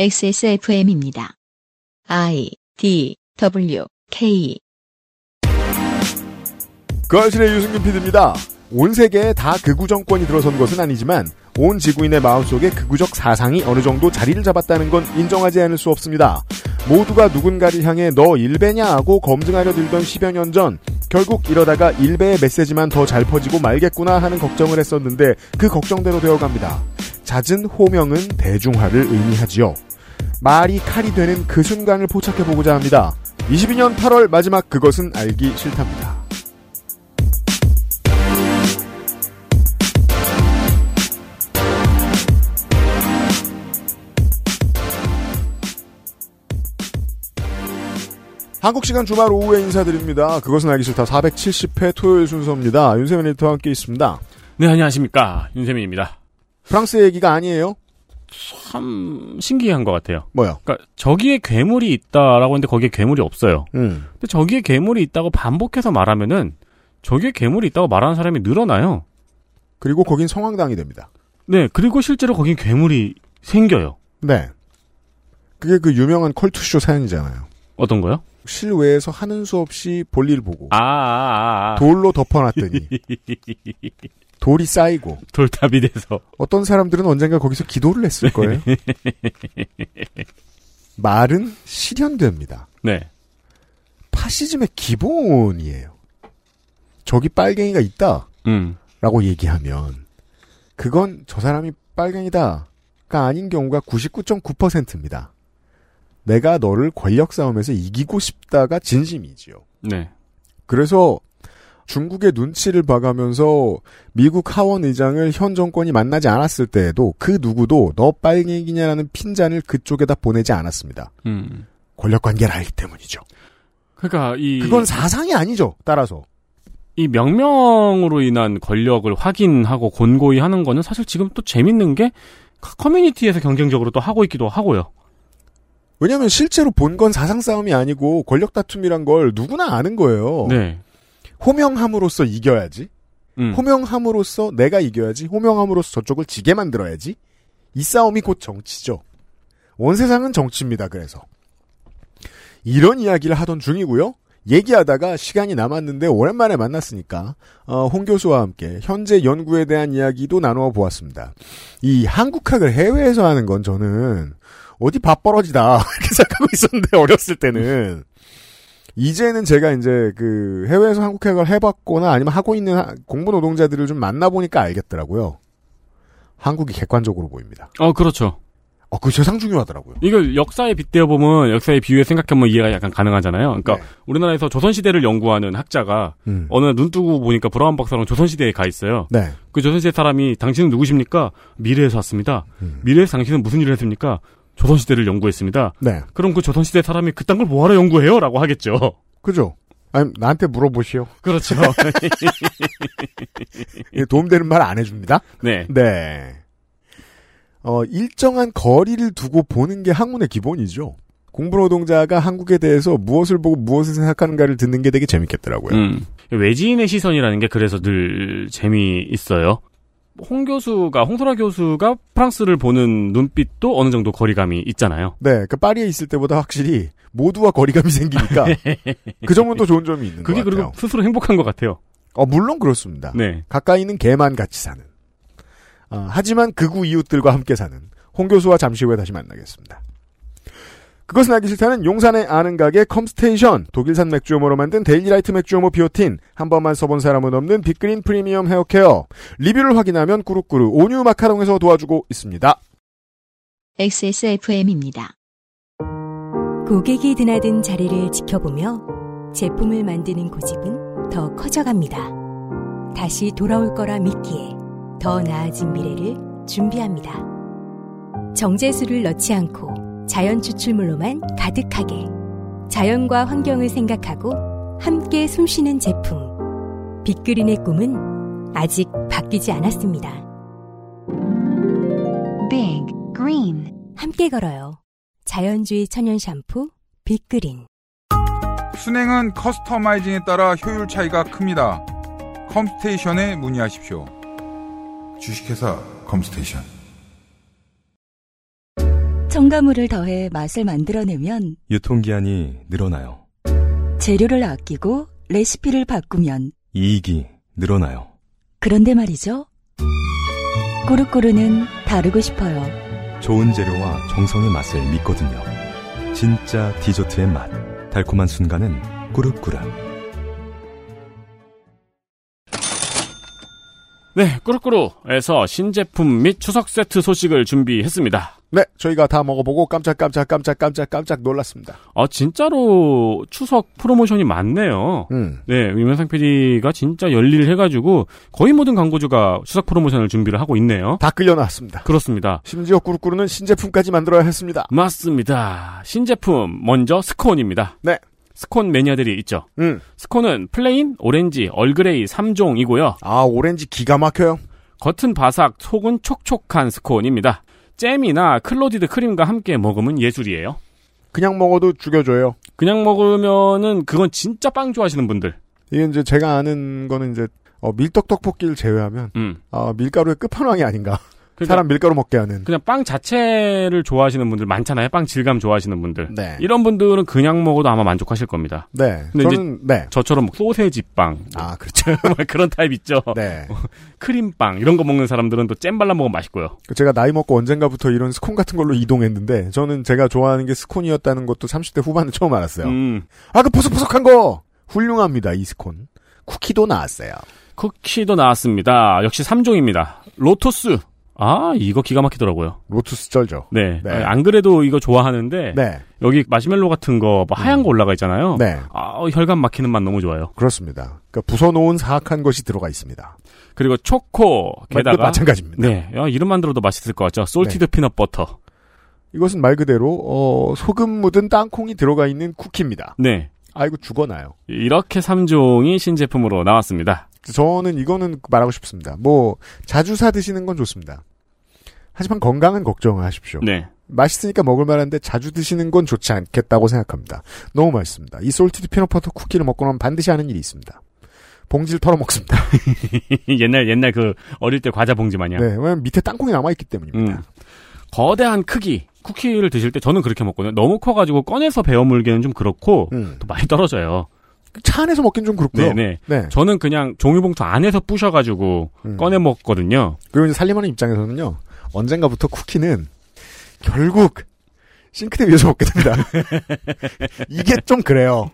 XSFM입니다. I D W K 그 알실의 유승균 PD입니다. 온 세계에 다 극우 정권이 들어선 것은 아니지만 온 지구인의 마음속에 극우적 사상이 어느 정도 자리를 잡았다는 건 인정하지 않을 수 없습니다. 모두가 누군가를 향해 너 일배냐 하고 검증하려 들던 10여 년 전 결국 이러다가 일배의 메시지만 더 잘 퍼지고 말겠구나 하는 걱정을 했었는데 그 걱정대로 되어갑니다. 잦은 호명은 대중화를 의미하지요. 말이 칼이 되는 그 순간을 포착해보고자 합니다. 22년 8월 마지막 그것은 알기 싫답니다. 한국 시간 주말 오후에 인사드립니다. 그것은 알기 싫다 470회 토요일 순서입니다. 윤세민 리터와 함께 있습니다. 네, 안녕하십니까. 윤세민입니다. 프랑스 얘기가 아니에요? 참 신기한 것 같아요. 뭐요? 그러니까 저기에 괴물이 있다라고 했는데 거기에 괴물이 없어요. 음. 근데 저기에 괴물이 있다고 반복해서 말하면은 저기에 괴물이 있다고 말하는 사람이 늘어나요. 그리고 거긴 성황당이 됩니다. 네, 그리고 실제로 거긴 괴물이 생겨요. 네. 그게 그 유명한 컬투쇼 사연이잖아요. 어떤 거요? 실외에서 하는 수 없이 볼일 보고 아, 아, 아, 아. 돌로 덮어놨더니 돌이 쌓이고 돌탑이 돼서. 어떤 사람들은 언젠가 거기서 기도를 했을 거예요. 말은 실현됩니다. 네. 파시즘의 기본이에요. 저기 빨갱이가 있다. 음. 라고 얘기하면 그건 저 사람이 빨갱이다가 아닌 경우가 99.9%입니다. 내가 너를 권력 싸움에서 이기고 싶다가 진심이지요. 네. 그래서 중국의 눈치를 봐가면서 미국 하원 의장을 현 정권이 만나지 않았을 때에도 그 누구도 너 빨갱이냐라는 핀잔을 그쪽에다 보내지 않았습니다. 음. 권력 관계를 알기 때문이죠. 그러니까 이 그건 사상이 아니죠. 따라서. 이 명명으로 인한 권력을 확인하고 곤고히 하는 거는 사실 지금 또 재밌는 게 커뮤니티에서 경쟁적으로 또 하고 있기도 하고요. 왜냐하면 실제로 본 건 사상 싸움이 아니고 권력 다툼이란 걸 누구나 아는 거예요. 네. 호명함으로써 이겨야지. 음. 호명함으로써 내가 이겨야지. 호명함으로써 저쪽을 지게 만들어야지. 이 싸움이 곧 정치죠. 온 세상은 정치입니다. 그래서 이런 이야기를 하던 중이고요. 얘기하다가 시간이 남았는데 오랜만에 만났으니까 어, 홍 교수와 함께 현재 연구에 대한 이야기도 나누어 보았습니다. 이 한국학을 해외에서 하는 건 저는 어디 밥벌어지다 이렇게 생각하고 있었는데 어렸을 때는 이제는 제가 이제 그 해외에서 한국학을 해봤거나 아니면 하고 있는 하- 공부 노동자들을 좀 만나보니까 알겠더라고요. 한국이 객관적으로 보입니다. 어, 그렇죠. 어, 그거 세상 중요하더라고요. 이걸 역사에 빗대어 보면 역사에 비유해 생각하면 이해가 약간 가능하잖아요. 그러니까 네. 우리나라에서 조선시대를 연구하는 학자가 음. 어느 날눈 뜨고 보니까 브라운 박사랑 조선시대에 가 있어요. 네. 그 조선시대 사람이 당신은 누구십니까? 미래에서 왔습니다. 음. 미래에서 당신은 무슨 일을 했습니까? 조선시대를 연구했습니다. 네. 그럼 그 조선시대 사람이 그딴 걸 뭐하러 연구해요? 라고 하겠죠. 그죠? 아니, 나한테 물어보시오. 그렇죠. 예, 도움되는 말 안 해줍니다. 네. 네. 어, 일정한 거리를 두고 보는 게 학문의 기본이죠. 공부 노동자가 한국에 대해서 무엇을 보고 무엇을 생각하는가를 듣는 게 되게 재밌겠더라고요. 음. 외지인의 시선이라는 게 그래서 늘 재미있어요. 홍 교수가, 홍소라 교수가 프랑스를 보는 눈빛도 어느 정도 거리감이 있잖아요. 네, 그 파리에 있을 때보다 확실히 모두와 거리감이 생기니까 그 점은 또 좋은 점이 있는 그게 것 같아요. 그리고 스스로 행복한 것 같아요. 어, 물론 그렇습니다. 네. 가까이는 개만 같이 사는. 아, 하지만 극우 이웃들과 함께 사는 홍 교수와 잠시 후에 다시 만나겠습니다. 그것은 알기 싫다는 용산의 아는 가게 컴스테이션, 독일산 맥주효모로 만든 데일리라이트 맥주효모 비오틴, 한 번만 써본 사람은 없는 빅그린 프리미엄 헤어케어, 리뷰를 확인하면 꾸루꾸루 온유 마카롱에서 도와주고 있습니다. XSFM입니다. 고객이 드나든 자리를 지켜보며 제품을 만드는 고집은 더 커져갑니다. 다시 돌아올 거라 믿기에 더 나아진 미래를 준비합니다. 정제수를 넣지 않고 자연 추출물로만 가득하게 자연과 환경을 생각하고 함께 숨쉬는 제품. 빅그린의 꿈은 아직 바뀌지 않았습니다. Big Green 함께 걸어요. 자연주의 천연 샴푸 빅그린. 수랭은 customizing에 따라 효율 차이가 큽니다. 컴스테이션에 문의하십시오. 주식회사 컴스테이션. 첨가물을 더해 맛을 만들어내면 유통기한이 늘어나요. 재료를 아끼고 레시피를 바꾸면 이익이 늘어나요. 그런데 말이죠. 꾸루꾸루는 다르고 싶어요. 좋은 재료와 정성의 맛을 믿거든요. 진짜 디저트의 맛. 달콤한 순간은 꾸룩꾸룩. 네, 꾸루꾸루에서 신제품 및 추석 세트 소식을 준비했습니다. 네, 저희가 다 먹어보고 깜짝깜짝 깜짝 깜짝 깜짝 놀랐습니다. 아, 진짜로 추석 프로모션이 많네요. 음. 네, 유명상 PD가 진짜 열일을 해가지고 거의 모든 광고주가 추석 프로모션을 준비를 하고 있네요. 다 끌려나왔습니다. 그렇습니다. 심지어 꾸루꾸루는 신제품까지 만들어야 했습니다. 맞습니다. 신제품 먼저 스콘입니다. 네. 스콘 매니아들이 있죠. 음. 스콘은 plain, 오렌지, Earl Grey 3종이고요. 아, 오렌지 기가 막혀요. 겉은 바삭, 속은 촉촉한 스콘입니다. 잼이나 clotted cream과 함께 먹으면 예술이에요. 그냥 먹어도 죽여줘요. 그냥 먹으면은 그건 진짜 빵 좋아하시는 분들. 이게 이제 제가 아는 거는 이제 어, 밀떡 떡볶이를 제외하면 음. 아, 밀가루의 끝판왕이 아닌가. 그러니까 사람 밀가루 먹게 하는. 그냥 빵 자체를 좋아하시는 분들 많잖아요. 빵 질감 좋아하시는 분들. 네. 이런 분들은 그냥 먹어도 아마 만족하실 겁니다. 네. 근데 저는 네. 저처럼 뭐 소세지 빵, 아, 그렇죠. 뭐 그런 타입 있죠. 네. 크림빵 이런 거 먹는 사람들은 또 잼 발라 먹으면 맛있고요. 제가 나이 먹고 언젠가부터 이런 스콘 같은 걸로 이동했는데 저는 제가 좋아하는 게 스콘이었다는 것도 30대 후반에 처음 알았어요. 음, 아, 그 포석포석한 거 훌륭합니다. 이 스콘. 쿠키도 나왔어요. 쿠키도 나왔습니다. 역시 3종입니다. 로투스. 아, 이거 기가 막히더라고요. 로투스 쩔죠. 네. 네. 안 그래도 이거 좋아하는데 네. 여기 마시멜로 같은 거 뭐 하얀 거 올라가 있잖아요. 네. 아, 혈관 막히는 맛 너무 좋아요. 그렇습니다. 그러니까 부숴 놓은 사악한 것이 들어가 있습니다. 그리고 초코 게다가 마찬가지입니다. 네. 야, 이름만 들어도 맛있을 것 같죠. salted peanut butter. 이것은 말 그대로 어, 소금 묻은 땅콩이 들어가 있는 쿠키입니다. 네. 아이고 죽어나요. 이렇게 3종이 신제품으로 나왔습니다. 저는 이거는 말하고 싶습니다. 뭐 자주 사 드시는 건 좋습니다. 하지만 건강은 걱정하십시오. 네. 맛있으니까 먹을 만한데 자주 드시는 건 좋지 않겠다고 생각합니다. 너무 맛있습니다. 이 salted peanut butter 쿠키를 먹고 나면 반드시 하는 일이 있습니다. 봉지를 털어 먹습니다. 옛날 옛날 그 어릴 때 과자 봉지 마냥. 네, 왜냐면 밑에 땅콩이 남아 있기 때문입니다. 음. 거대한 크기 쿠키를 드실 때 저는 그렇게 먹거든요. 너무 커가지고 꺼내서 베어 물기는 좀 그렇고 음. 또 많이 떨어져요. 차 안에서 먹긴 좀 그렇고요. 네네. 네. 저는 그냥 종이봉투 안에서 부셔가지고 음. 꺼내 먹거든요. 그리고 이제 살림하는 입장에서는요. 언젠가부터 쿠키는 결국 싱크대 위에서 먹게 됩니다. 이게 좀 그래요.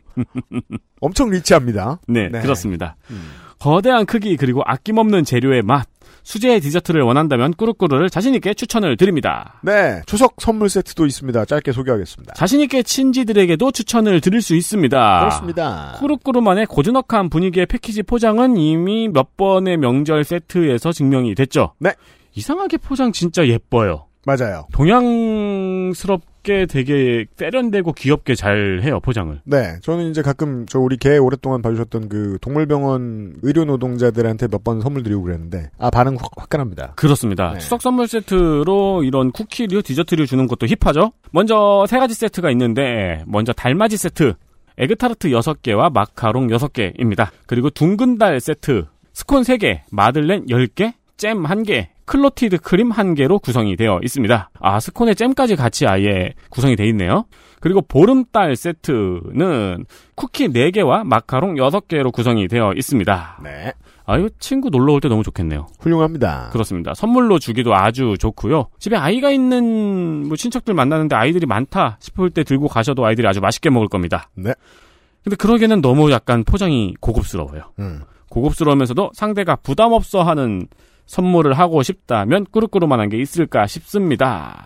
엄청 리치합니다. 네, 네. 그렇습니다. 음. 거대한 크기 그리고 아낌없는 재료의 맛. 수제 디저트를 원한다면 꾸루꾸루를 자신있게 추천을 드립니다. 네, 추석 선물 세트도 있습니다. 짧게 소개하겠습니다. 자신있게 친지들에게도 추천을 드릴 수 있습니다. 그렇습니다. 꾸루꾸루만의 고즈넉한 분위기의 패키지 포장은 이미 몇 번의 명절 세트에서 증명이 됐죠. 네. 이상하게 포장 진짜 예뻐요. 맞아요. 동양스럽 게 되게 세련되고 귀엽게 잘 해요, 포장을. 네, 저는 이제 가끔 저 우리 개 오랫동안 봐주셨던 그 동물병원 의료 노동자들한테 몇 번 선물 드리고 그랬는데 아 반응 확, 화끈합니다. 그렇습니다. 네. 추석 선물 세트로 이런 쿠키류, 디저트류 주는 것도 hip하죠? 먼저 세 가지 세트가 있는데, 먼저 달맞이 세트. egg tart 6개와 마카롱 6개입니다. 그리고 둥근 달 세트. 스콘 3개, 마들렌 10개, 잼 1개, clotted cream 1개로 구성이 되어 있습니다. 아, 스콘에 잼까지 같이 아예 구성이 되어 있네요. 그리고 보름달 세트는 쿠키 4개와 마카롱 6개로 구성이 되어 있습니다. 네, 아유, 친구 놀러 올 때 너무 좋겠네요. 훌륭합니다. 그렇습니다. 선물로 주기도 아주 좋고요. 집에 아이가 있는 뭐 친척들 만나는데 아이들이 많다 싶을 때 들고 가셔도 아이들이 아주 맛있게 먹을 겁니다. 네, 근데 그러기에는 너무 약간 포장이 고급스러워요. 음, 고급스러우면서도 상대가 부담 없어 하는 선물을 하고 싶다면 꾸르꾸르만한 게 있을까 싶습니다.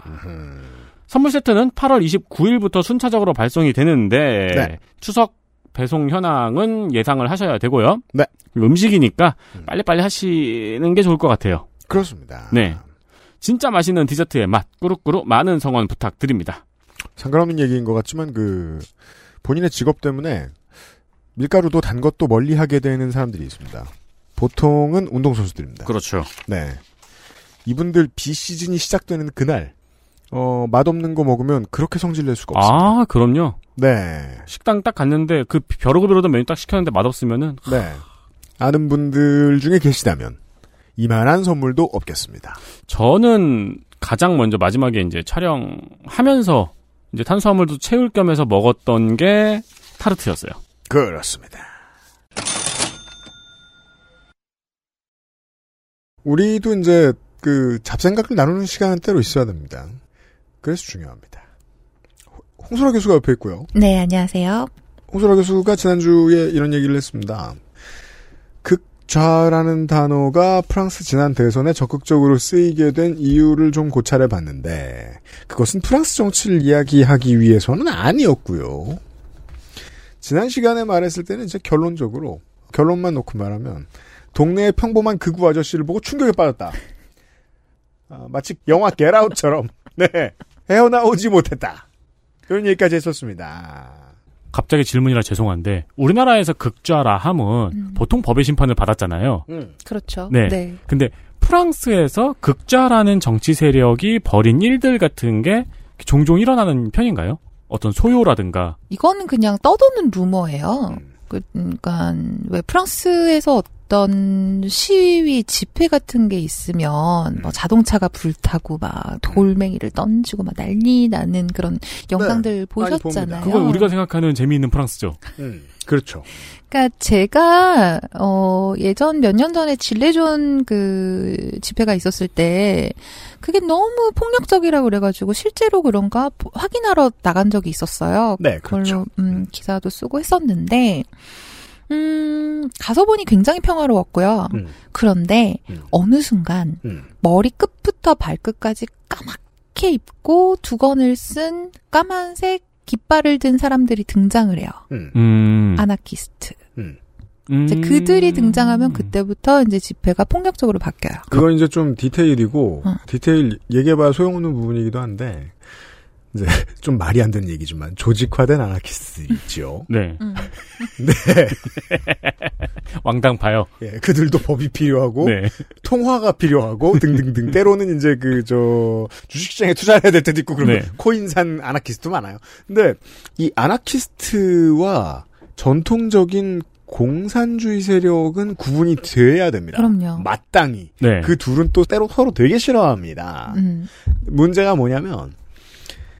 선물 세트는 8월 29일부터 순차적으로 발송이 되는데 네. 추석 배송 현황은 예상을 하셔야 되고요. 네. 음식이니까 빨리빨리 하시는 게 좋을 것 같아요. 그렇습니다. 네. 진짜 맛있는 디저트의 맛 꾸룩꾸룩 많은 성원 부탁드립니다. 상관없는 얘기인 것 같지만 그 본인의 직업 때문에 밀가루도 단 것도 멀리 하게 되는 사람들이 있습니다. 보통은 운동선수들입니다. 그렇죠. 네. 이분들 비시즌이 시작되는 그날, 어, 맛없는 거 먹으면 그렇게 성질 낼 수가 없습니다. 아, 그럼요. 네. 식당 딱 갔는데 그 벼르고 벼르던 메뉴 딱 시켰는데 맛없으면은 네. 아는 분들 중에 계시다면, 이만한 선물도 없겠습니다. 저는 가장 먼저 마지막에 이제 촬영하면서 이제 탄수화물도 채울 겸해서 먹었던 게 타르트였어요. 그렇습니다. 우리도 이제 그 잡생각을 나누는 시간은 때로 있어야 됩니다. 그래서 중요합니다. 홍소라 교수가 옆에 있고요. 네, 안녕하세요. 홍소라 교수가 지난주에 이런 얘기를 했습니다. 극좌라는 단어가 프랑스 지난 대선에 적극적으로 쓰이게 된 이유를 좀 고찰해 봤는데 그것은 프랑스 정치를 이야기하기 위해서는 아니었고요. 지난 시간에 말했을 때는 이제 결론적으로 결론만 놓고 말하면 동네의 평범한 극우 아저씨를 보고 충격에 빠졌다. 아, 마치 영화 겟아웃처럼 네 헤어나오지 못했다. 그런 얘기까지 했었습니다. 갑자기 질문이라 죄송한데 우리나라에서 극좌라 함은 음. 보통 법의 심판을 받았잖아요. 음. 그렇죠. 네. 근데 프랑스에서 극좌라는 정치 세력이 벌인 일들 같은 게 종종 일어나는 편인가요? 어떤 소요라든가 이거는 그냥 떠도는 루머예요. 음. 그, 그러니까 왜 프랑스에서 어떤 시위 집회 같은 게 있으면 뭐 자동차가 불타고 막 돌멩이를 던지고 막 난리 나는 그런 영상들 많이 보셨잖아요. 그건 우리가 생각하는 재미있는 프랑스죠. 음, 그렇죠. 그러니까 제가 어 예전 몇 년 전에 질레존 그 집회가 있었을 때 그게 너무 폭력적이라고 그래가지고 실제로 그런가 보- 확인하러 나간 적이 있었어요. 네, 그걸로 그렇죠. 음, 기사도 쓰고 했었는데 음 가서 보니 굉장히 평화로웠고요. 음, 그런데 음. 어느 순간 음. 머리 끝부터 발끝까지 까맣게 입고 두건을 쓴 까만색 깃발을 든 사람들이 등장을 해요. 음, 음. 아나키스트. 음. 이제 음. 그들이 등장하면 그때부터 이제 집회가 폭력적으로 바뀌어요. 그건 이제 좀 디테일이고 어. 디테일 얘기해봐야 소용없는 부분이기도 한데 이제 좀 말이 안 되는 얘기지만 조직화된 아나키스트들이 있죠. 네. 음. 네, 왕당 봐요. 예, 그들도 법이 필요하고 네. 통화가 필요하고 등등등 때로는 이제 그 저 주식시장에 투자해야 될 때도 있고 그러면 네. 코인산 아나키스트도 많아요. 근데 이 아나키스트와 전통적인 공산주의 세력은 구분이 돼야 됩니다. 그럼요. 마땅히 네. 그 둘은 또 때로 서로 되게 싫어합니다. 음. 문제가 뭐냐면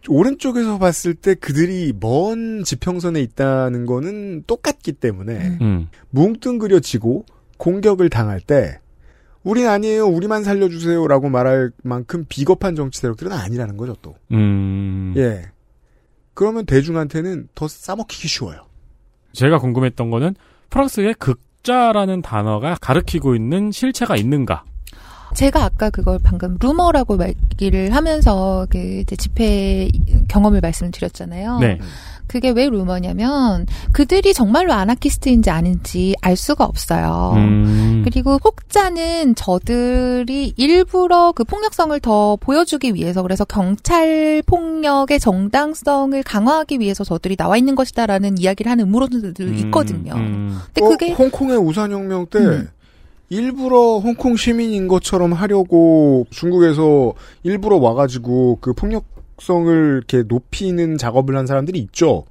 오른쪽에서 봤을 때 그들이 먼 지평선에 있다는 거는 똑같기 때문에 음. 음. 뭉뚱그려지고 공격을 당할 때 우린 아니에요, 우리만 살려주세요라고 말할 만큼 비겁한 정치 세력들은 아니라는 거죠 또. 음. 예. 그러면 대중한테는 더 싸먹히기 쉬워요. 제가 궁금했던 거는 프랑스의 극자라는 단어가 가리키고 있는 실체가 있는가? 제가 아까 그걸 방금 루머라고 얘기를 하면서 그 이제 집회 경험을 말씀드렸잖아요. 네. 그게 왜 루머냐면 그들이 정말로 아나키스트인지 아닌지 알 수가 없어요. 음. 그리고 혹자는 저들이 일부러 그 폭력성을 더 보여주기 위해서 그래서 경찰 폭력의 정당성을 강화하기 위해서 저들이 나와 있는 것이다라는 이야기를 하는 음모론들도 음, 있거든요. 음. 근데 어, 그게 홍콩의 우산혁명 때 음. 일부러 홍콩 시민인 것처럼 하려고 중국에서 일부러 와가지고 그 폭력성을 이렇게 높이는 작업을 한 사람들이 있죠.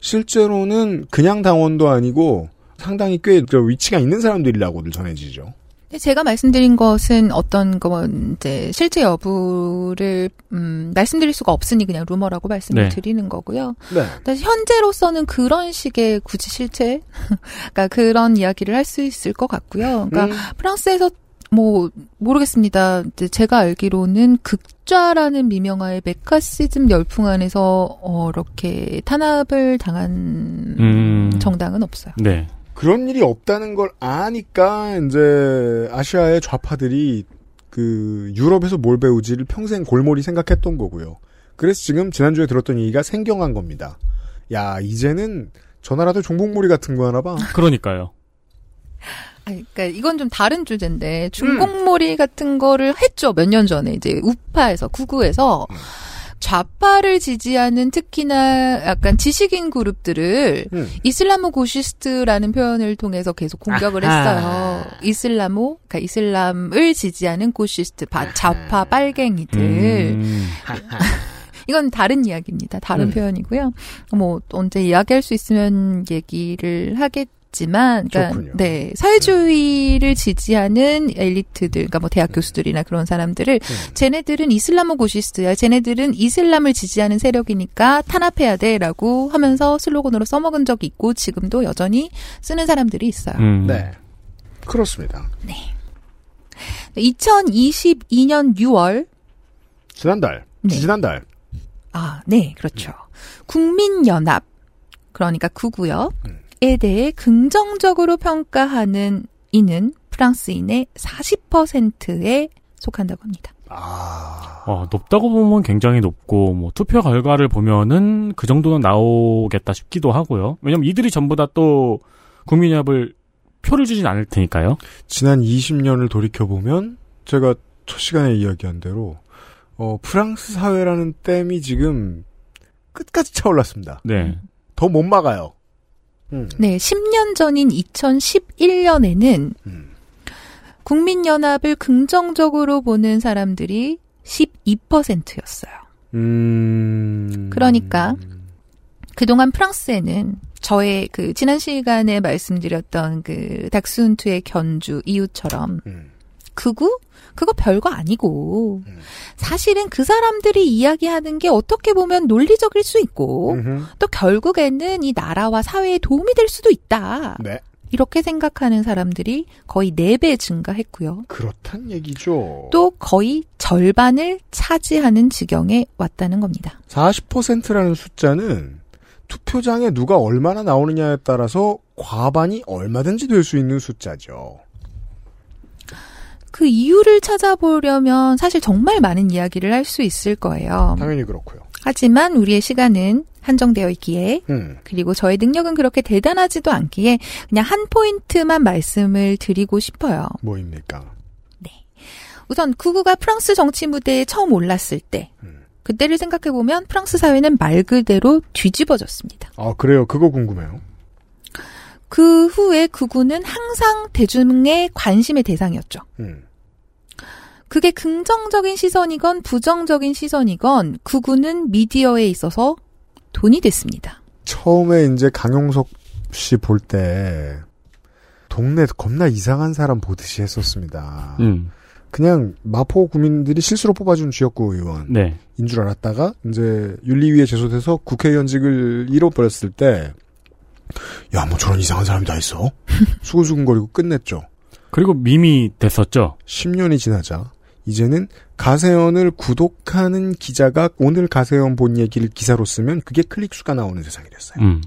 실제로는 그냥 당원도 아니고 상당히 꽤저 위치가 있는 사람들이라고들 전해지죠. 제가 말씀드린 것은 어떤 거 이제 실제 여부를 음, 말씀드릴 수가 없으니 그냥 루머라고 말씀을 네. 드리는 거고요. 네. 근데 현재로서는 그런 식의 굳이 실체, 그러니까 그런 이야기를 할 수 있을 것 같고요. 그러니까 음, 프랑스에서 뭐 모르겠습니다. 이제 제가 알기로는 극좌라는 미명하에 메카시즘 열풍 안에서 어, 이렇게 탄압을 당한 음. 정당은 없어요. 네. 그런 일이 없다는 걸 아니까 이제 아시아의 좌파들이 그 유럽에서 뭘 배우지를 평생 골몰이 생각했던 거고요. 그래서 지금 지난주에 들었던 얘기가 생경한 겁니다. 야 이제는 저 나라도 종북몰이 같은 거 하나 봐. 그러니까요. 아니, 그러니까 이건 좀 다른 주제인데 중국몰이 같은 거를 했죠 몇 년 전에 이제 우파에서 구구에서 좌파를 지지하는 특히나 약간 지식인 그룹들을 음. 이슬라모 고시스트라는 표현을 통해서 계속 공격을 아하. 했어요. 이슬라모, 그러니까 이슬람을 지지하는 고시스트, 바- 좌파 빨갱이들. 음. 이건 다른 이야기입니다. 다른 음. 표현이고요. 뭐 언제 이야기할 수 있으면 얘기를 있지만, 그러니까 좋군요. 네 사회주의를 지지하는 엘리트들, 그러니까 뭐 대학 교수들이나 그런 사람들을 음. 쟤네들은 이슬람모 고시스트야, 쟤네들은 이슬람을 지지하는 세력이니까 탄압해야 돼라고 하면서 슬로건으로 써먹은 적이 있고 지금도 여전히 쓰는 사람들이 있어요. 음. 네. 그렇습니다. 2022년 6월 지난달, 네. 지난달. 아, 네, 그렇죠. 국민연합, 그러니까 구구요. 음. 에 대해 긍정적으로 평가하는 이는 프랑스인의 40%에 속한다고 합니다. 아, 어, 높다고 보면 굉장히 높고 뭐 투표 결과를 보면은 그 정도는 나오겠다 싶기도 하고요. 왜냐면 이들이 전부 다 또 국민연합을 표를 주진 않을 테니까요. 지난 20년을 돌이켜 보면, 제가 첫 시간에 이야기한 대로, 어, 프랑스 사회라는 댐이 지금 끝까지 차올랐습니다. 네. 더 못 막아요. 음. 네, 10년 전인 2011년에는 음. 국민연합을 긍정적으로 보는 사람들이 12%였어요. 음. 그러니까 그동안 프랑스에는 저의 그 지난 시간에 말씀드렸던 그 닥스훈트의 견주 이유처럼 음. 극우 그거 별거 아니고 음. 사실은 그 사람들이 이야기하는 게 어떻게 보면 논리적일 수 있고 음흠. 또 결국에는 이 나라와 사회에 도움이 될 수도 있다. 네. 이렇게 생각하는 사람들이 거의 4배 증가했고요. 그렇단 얘기죠. 또 거의 절반을 차지하는 지경에 왔다는 겁니다. 40%라는 숫자는 투표장에 누가 얼마나 나오느냐에 따라서 과반이 얼마든지 될 수 있는 숫자죠. 그 이유를 찾아보려면 사실 정말 많은 이야기를 할 수 있을 거예요. 당연히 그렇고요. 하지만 우리의 시간은 한정되어 있기에 음. 그리고 저의 능력은 그렇게 대단하지도 않기에 그냥 한 포인트만 말씀을 드리고 싶어요. 뭐입니까? 우선 구구가 프랑스 정치 무대에 처음 올랐을 때 음. 그때를 생각해 보면 프랑스 사회는 말 그대로 뒤집어졌습니다. 아, 그래요. 그거 궁금해요. 그 후에 구구는 항상 대중의 관심의 대상이었죠. 음. 그게 긍정적인 시선이건 부정적인 시선이건 구구는 미디어에 있어서 돈이 됐습니다. 처음에 이제 강용석 씨 볼 때 동네 겁나 이상한 사람 보듯이 했었습니다. 음. 그냥 마포 구민들이 실수로 뽑아준 지역구 의원인 네. 줄 알았다가 이제 윤리위에 제소돼서 국회의원직을 잃어버렸을 때 야, 뭐 저런 이상한 사람이 다 있어? 수근수근거리고 끝냈죠. 그리고 밈이 됐었죠. 10년이 지나자 이제는 가세연을 구독하는 기자가 오늘 가세연 본 얘기를 기사로 쓰면 그게 클릭수가 나오는 세상이 됐어요. 음.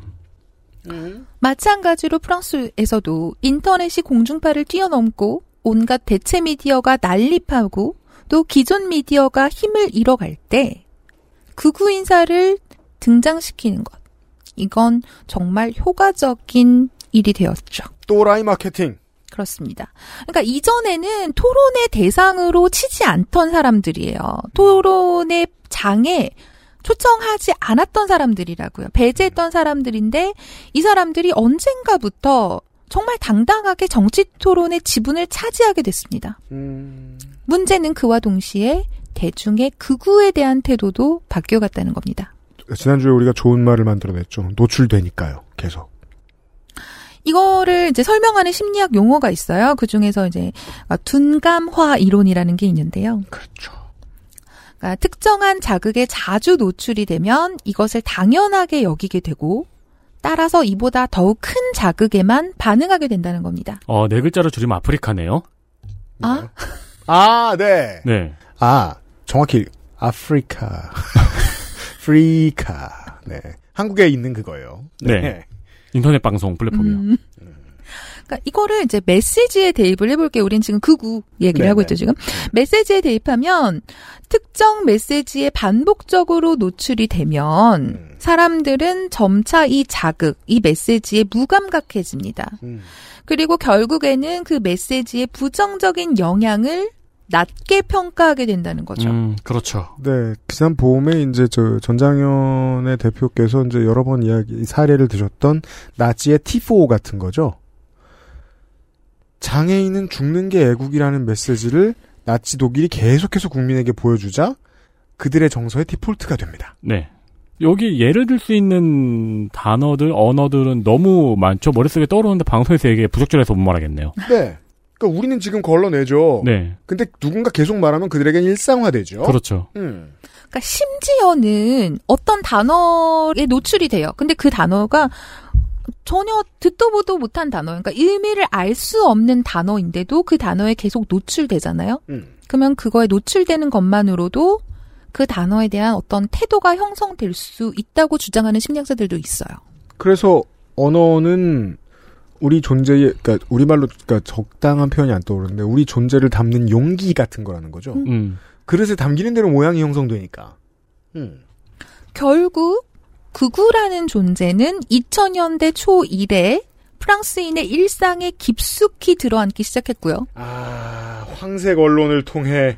마찬가지로 프랑스에서도 인터넷이 공중파를 뛰어넘고 온갖 대체 미디어가 난립하고 또 기존 미디어가 힘을 잃어갈 때 극우 인사를 등장시키는 것. 이건 정말 효과적인 일이 되었죠. 또라이 마케팅. 그렇습니다. 그러니까 이전에는 토론의 대상으로 치지 않던 사람들이에요. 토론의 장에 초청하지 않았던 사람들이라고요. 배제했던 사람들인데 이 사람들이 언젠가부터 정말 당당하게 정치 토론의 지분을 차지하게 됐습니다. 음, 문제는 그와 동시에 대중의 극우에 대한 태도도 바뀌어갔다는 겁니다. 지난주에 우리가 좋은 말을 만들어냈죠. 노출되니까요. 계속. 이거를 이제 설명하는 심리학 용어가 있어요. 그 중에서 이제 둔감화 이론이라는 게 있는데요. 그렇죠. 그러니까 특정한 자극에 자주 노출이 되면 이것을 당연하게 여기게 되고 따라서 이보다 더욱 큰 자극에만 반응하게 된다는 겁니다. 어, 네 글자로 줄이면 아프리카네요. 아? 아, 네. 네. 아, 정확히 아프리카. 프리카. 네. 한국에 있는 그거예요. 네. 인터넷 방송 플랫폼이요. 음. 그러니까 이거를 이제 메시지에 대입을 해볼게요. 우린 지금 극우 얘기를 네네. 하고 있죠, 지금. 메시지에 대입하면 특정 메시지에 반복적으로 노출이 되면 음. 사람들은 점차 이 자극, 이 메시지에 무감각해집니다. 음. 그리고 결국에는 그 메시지의 부정적인 영향을 낮게 평가하게 된다는 거죠. 음, 그렇죠. 네, 지난 봄에 이제 저 전장현의 대표께서 이제 여러 번 이야기 사례를 드셨던 나치의 T4 같은 거죠. 장애인은 죽는 게 애국이라는 메시지를 나치 독일이 계속해서 국민에게 보여주자 그들의 정서의 디폴트가 됩니다. 네. 여기 예를 들 수 있는 단어들, 언어들은 너무 많죠. 머릿속에 떠오르는데 방송에서 얘기해 부적절해서 못 말하겠네요. 네. 그러니까 우리는 지금 걸러내죠. 네. 근데 누군가 계속 말하면 그들에겐 일상화되죠. 그렇죠. 음. 그러니까 심지어는 어떤 단어에 노출이 돼요. 근데 그 단어가 전혀 듣도 보도 못한 단어, 그러니까 의미를 알 수 없는 단어인데도 그 단어에 계속 노출되잖아요. 음. 그러면 그거에 노출되는 것만으로도 그 단어에 대한 어떤 태도가 형성될 수 있다고 주장하는 심리학자들도 있어요. 그래서 언어는 우리 존재의 그러니까 우리말로 그러니까 적당한 표현이 안 떠오르는데 우리 존재를 담는 용기 같은 거라는 거죠. 음. 음. 그릇에 담기는 대로 모양이 형성되니까. 음. 결국 구구라는 존재는 2000년대 초 이래 프랑스인의 일상에 깊숙이 들어앉기 시작했고요. 아, 황색 언론을 통해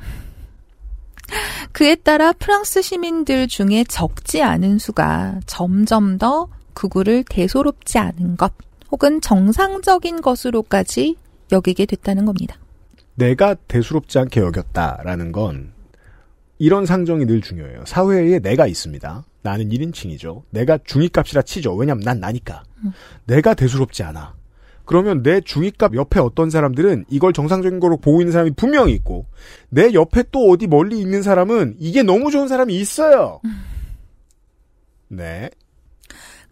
그에 따라 프랑스 시민들 중에 적지 않은 수가 점점 더 구구를 대소롭지 않은 것 혹은 정상적인 것으로까지 여기게 됐다는 겁니다. 내가 대수롭지 않게 여겼다라는 건 이런 상정이 늘 중요해요. 사회에 내가 있습니다. 나는 1인칭이죠. 내가 중위값이라 치죠. 왜냐면 난 나니까. 내가 대수롭지 않아. 그러면 내 중위값 옆에 어떤 사람들은 이걸 정상적인 거로 보고 있는 사람이 분명히 있고 내 옆에 또 어디 멀리 있는 사람은 이게 너무 좋은 사람이 있어요. 네.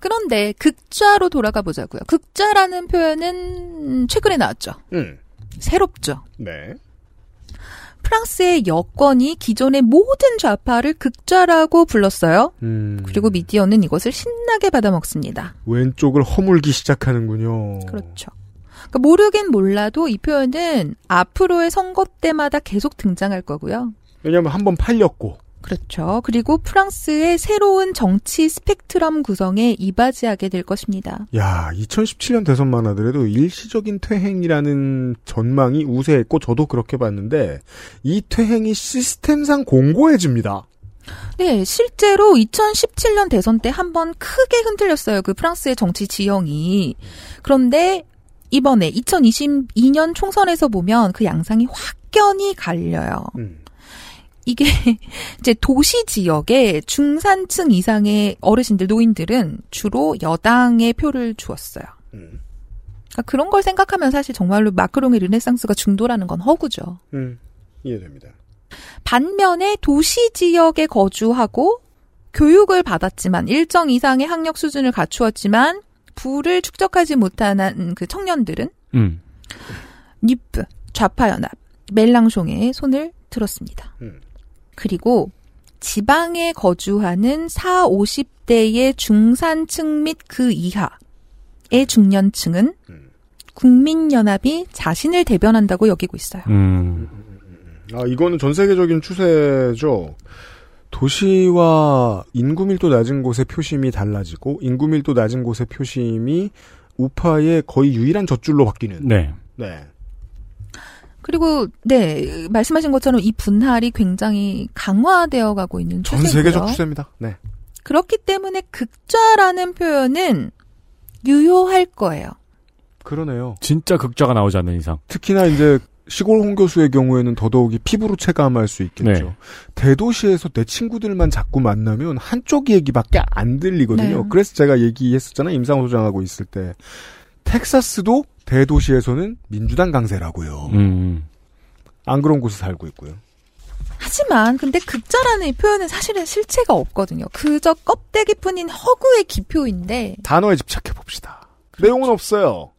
그런데 극좌로 돌아가 보자고요. 극좌라는 표현은 최근에 나왔죠. 음. 새롭죠. 네. 프랑스의 여권이 기존의 모든 좌파를 극좌라고 불렀어요. 음. 그리고 미디어는 이것을 신나게 받아먹습니다. 왼쪽을 허물기 시작하는군요. 그렇죠. 그러니까 모르긴 몰라도 이 표현은 앞으로의 선거 때마다 계속 등장할 거고요. 왜냐하면 한 번 팔렸고 그렇죠. 그리고 프랑스의 새로운 정치 스펙트럼 구성에 이바지하게 될 것입니다. 야, 2017년 대선만 하더라도 일시적인 퇴행이라는 전망이 우세했고 저도 그렇게 봤는데 이 퇴행이 시스템상 공고해집니다. 네, 실제로 2017년 대선 때 한 번 크게 흔들렸어요. 그 프랑스의 정치 지형이. 그런데 이번에 2022년 총선에서 보면 그 양상이 확연히 갈려요. 음. 이게 이제 도시 지역의 중산층 이상의 어르신들, 노인들은 주로 여당의 표를 주었어요. 음. 그러니까 그런 걸 생각하면 사실 정말로 마크롱의 르네상스가 중도라는 건 허구죠. 음. 이해됩니다. 반면에 도시 지역에 거주하고 교육을 받았지만 일정 이상의 학력 수준을 갖추었지만 부를 축적하지 못한 그 청년들은 음. 니프, 좌파연합, 멜랑숑의 손을 들었습니다. 음. 그리고 지방에 거주하는 4, 50대의 중산층 및 그 이하의 중년층은 음. 국민연합이 자신을 대변한다고 여기고 있어요. 음. 아, 이거는 전 세계적인 추세죠. 도시와 인구 밀도 낮은 곳의 표심이 달라지고 인구 밀도 낮은 곳의 표심이 우파의 거의 유일한 젖줄로 바뀌는. 네. 네. 그리고 네 말씀하신 것처럼 이 분할이 굉장히 강화되어 가고 있는 전 추세고요. 세계적 추세입니다. 네. 그렇기 때문에 극좌라는 표현은 유효할 거예요. 그러네요. 진짜 극좌가 나오지 않는 이상. 특히나 이제 시골 홍 교수의 경우에는 더더욱이 피부로 체감할 수 있겠죠. 네. 대도시에서 내 친구들만 자꾸 만나면 한쪽 얘기밖에 안 들리거든요. 네. 그래서 제가 얘기했었잖아요. 임상호 소장하고 있을 때. 텍사스도 대도시에서는 민주당 강세라고요. 음. 안 그런 곳에 살고 있고요. 하지만 근데 극좌라는 이 표현은 사실은 실체가 없거든요. 그저 껍데기뿐인 허구의 기표인데 단어에 집착해 봅시다. 내용은 없어요.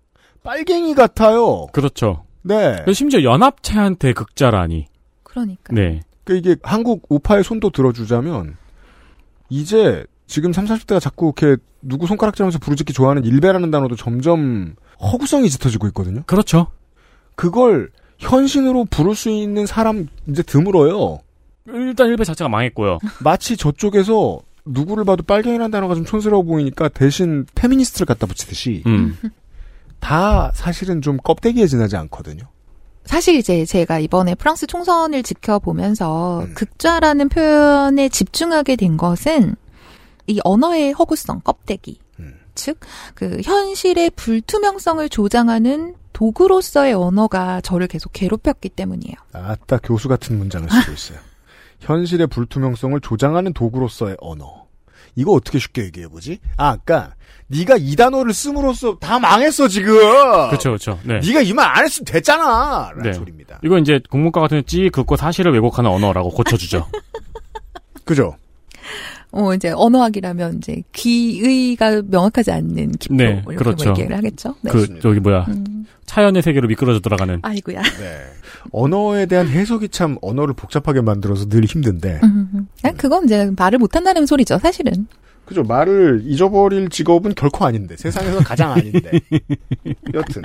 빨갱이 같아요. 그렇죠. 네. 심지어 연합체한테 극좌라니. 그러니까 네. 그 이게 한국 우파의 손도 들어주자면 이제 지금 30, 40대가 자꾸 이렇게 누구 손가락질하면서 부르짖기 좋아하는 일베라는 단어도 점점 허구성이 짙어지고 있거든요. 그렇죠. 그걸 현신으로 부를 수 있는 사람 이제 드물어요. 일단 일배 자체가 망했고요. 마치 저쪽에서 누구를 봐도 빨갱이라는 단어가 좀 촌스러워 보이니까 대신 페미니스트를 갖다 붙이듯이 음. 다 사실은 좀 껍데기에 지나지 않거든요. 사실 이제 제가 이번에 프랑스 총선을 지켜보면서 음. 극좌라는 표현에 집중하게 된 것은 이 언어의 허구성, 껍데기. 음. 즉, 그 현실의 불투명성을 조장하는 도구로서의 언어가 저를 계속 괴롭혔기 때문이에요. 아따 교수 같은 문장을 쓰고 있어요. 현실의 불투명성을 조장하는 도구로서의 언어. 이거 어떻게 쉽게 얘기해 보지? 아, 아까 네가 이 단어를 씀으로써 다 망했어 지금. 그렇죠, 그렇죠. 네. 네가 이 말 안 했으면 됐잖아. 라는 네. 소리입니다. 이거 이제 국문과 같은 찌 긋고 사실을 왜곡하는 언어라고 고쳐주죠. 그죠? 어, 이제 언어학이라면 이제 귀의가 명확하지 않는 기표 네, 이렇게 그렇죠. 뭐 얘기를 하겠죠. 네. 그. 저기 뭐야 음. 차연의 세계로 미끄러져 들어가는. 아이고야. 네. 언어에 대한 해석이 참 언어를 복잡하게 만들어서 늘 힘든데. 음, 아, 그건 이제 말을 못한다는 소리죠, 사실은. 그죠? 말을 잊어버릴 직업은 결코 아닌데 세상에서 가장 아닌데. 여튼.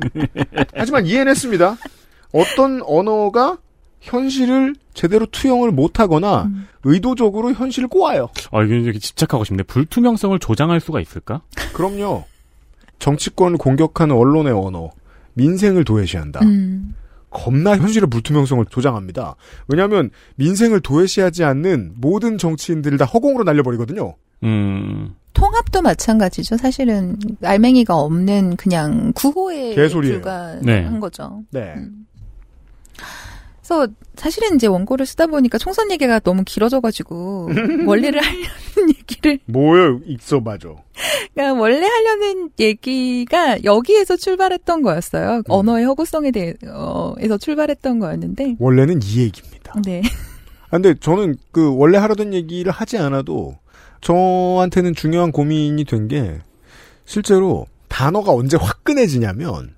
하지만 이해했습니다. 어떤 언어가 현실을 제대로 투영을 못하거나 음. 의도적으로 현실을 꼬아요. 아 이게 이렇게 집착하고 싶네. 불투명성을 조장할 수가 있을까? 그럼요. 정치권을 공격하는 언론의 언어, 민생을 도외시한다. 음. 겁나 현실의 불투명성을 조장합니다. 왜냐하면 민생을 도외시하지 않는 모든 정치인들을 다 허공으로 날려버리거든요. 음. 통합도 마찬가지죠. 사실은 알맹이가 없는 그냥 구호에 개소리예요. 불과한 네. 거죠. 네. 음. 그래서 사실은 이제 원고를 쓰다 보니까 총선 얘기가 너무 길어져가지고 원래를 하려는 얘기를 뭐요? 있어 맞아. 그러니까 원래 하려는 얘기가 여기에서 출발했던 거였어요. 언어의 허구성에 대해서 출발했던 거였는데 원래는 이 얘기입니다. 네. 아, 근데 저는 그 원래 하려던 얘기를 하지 않아도 저한테는 중요한 고민이 된 게 실제로 단어가 언제 화끈해지냐면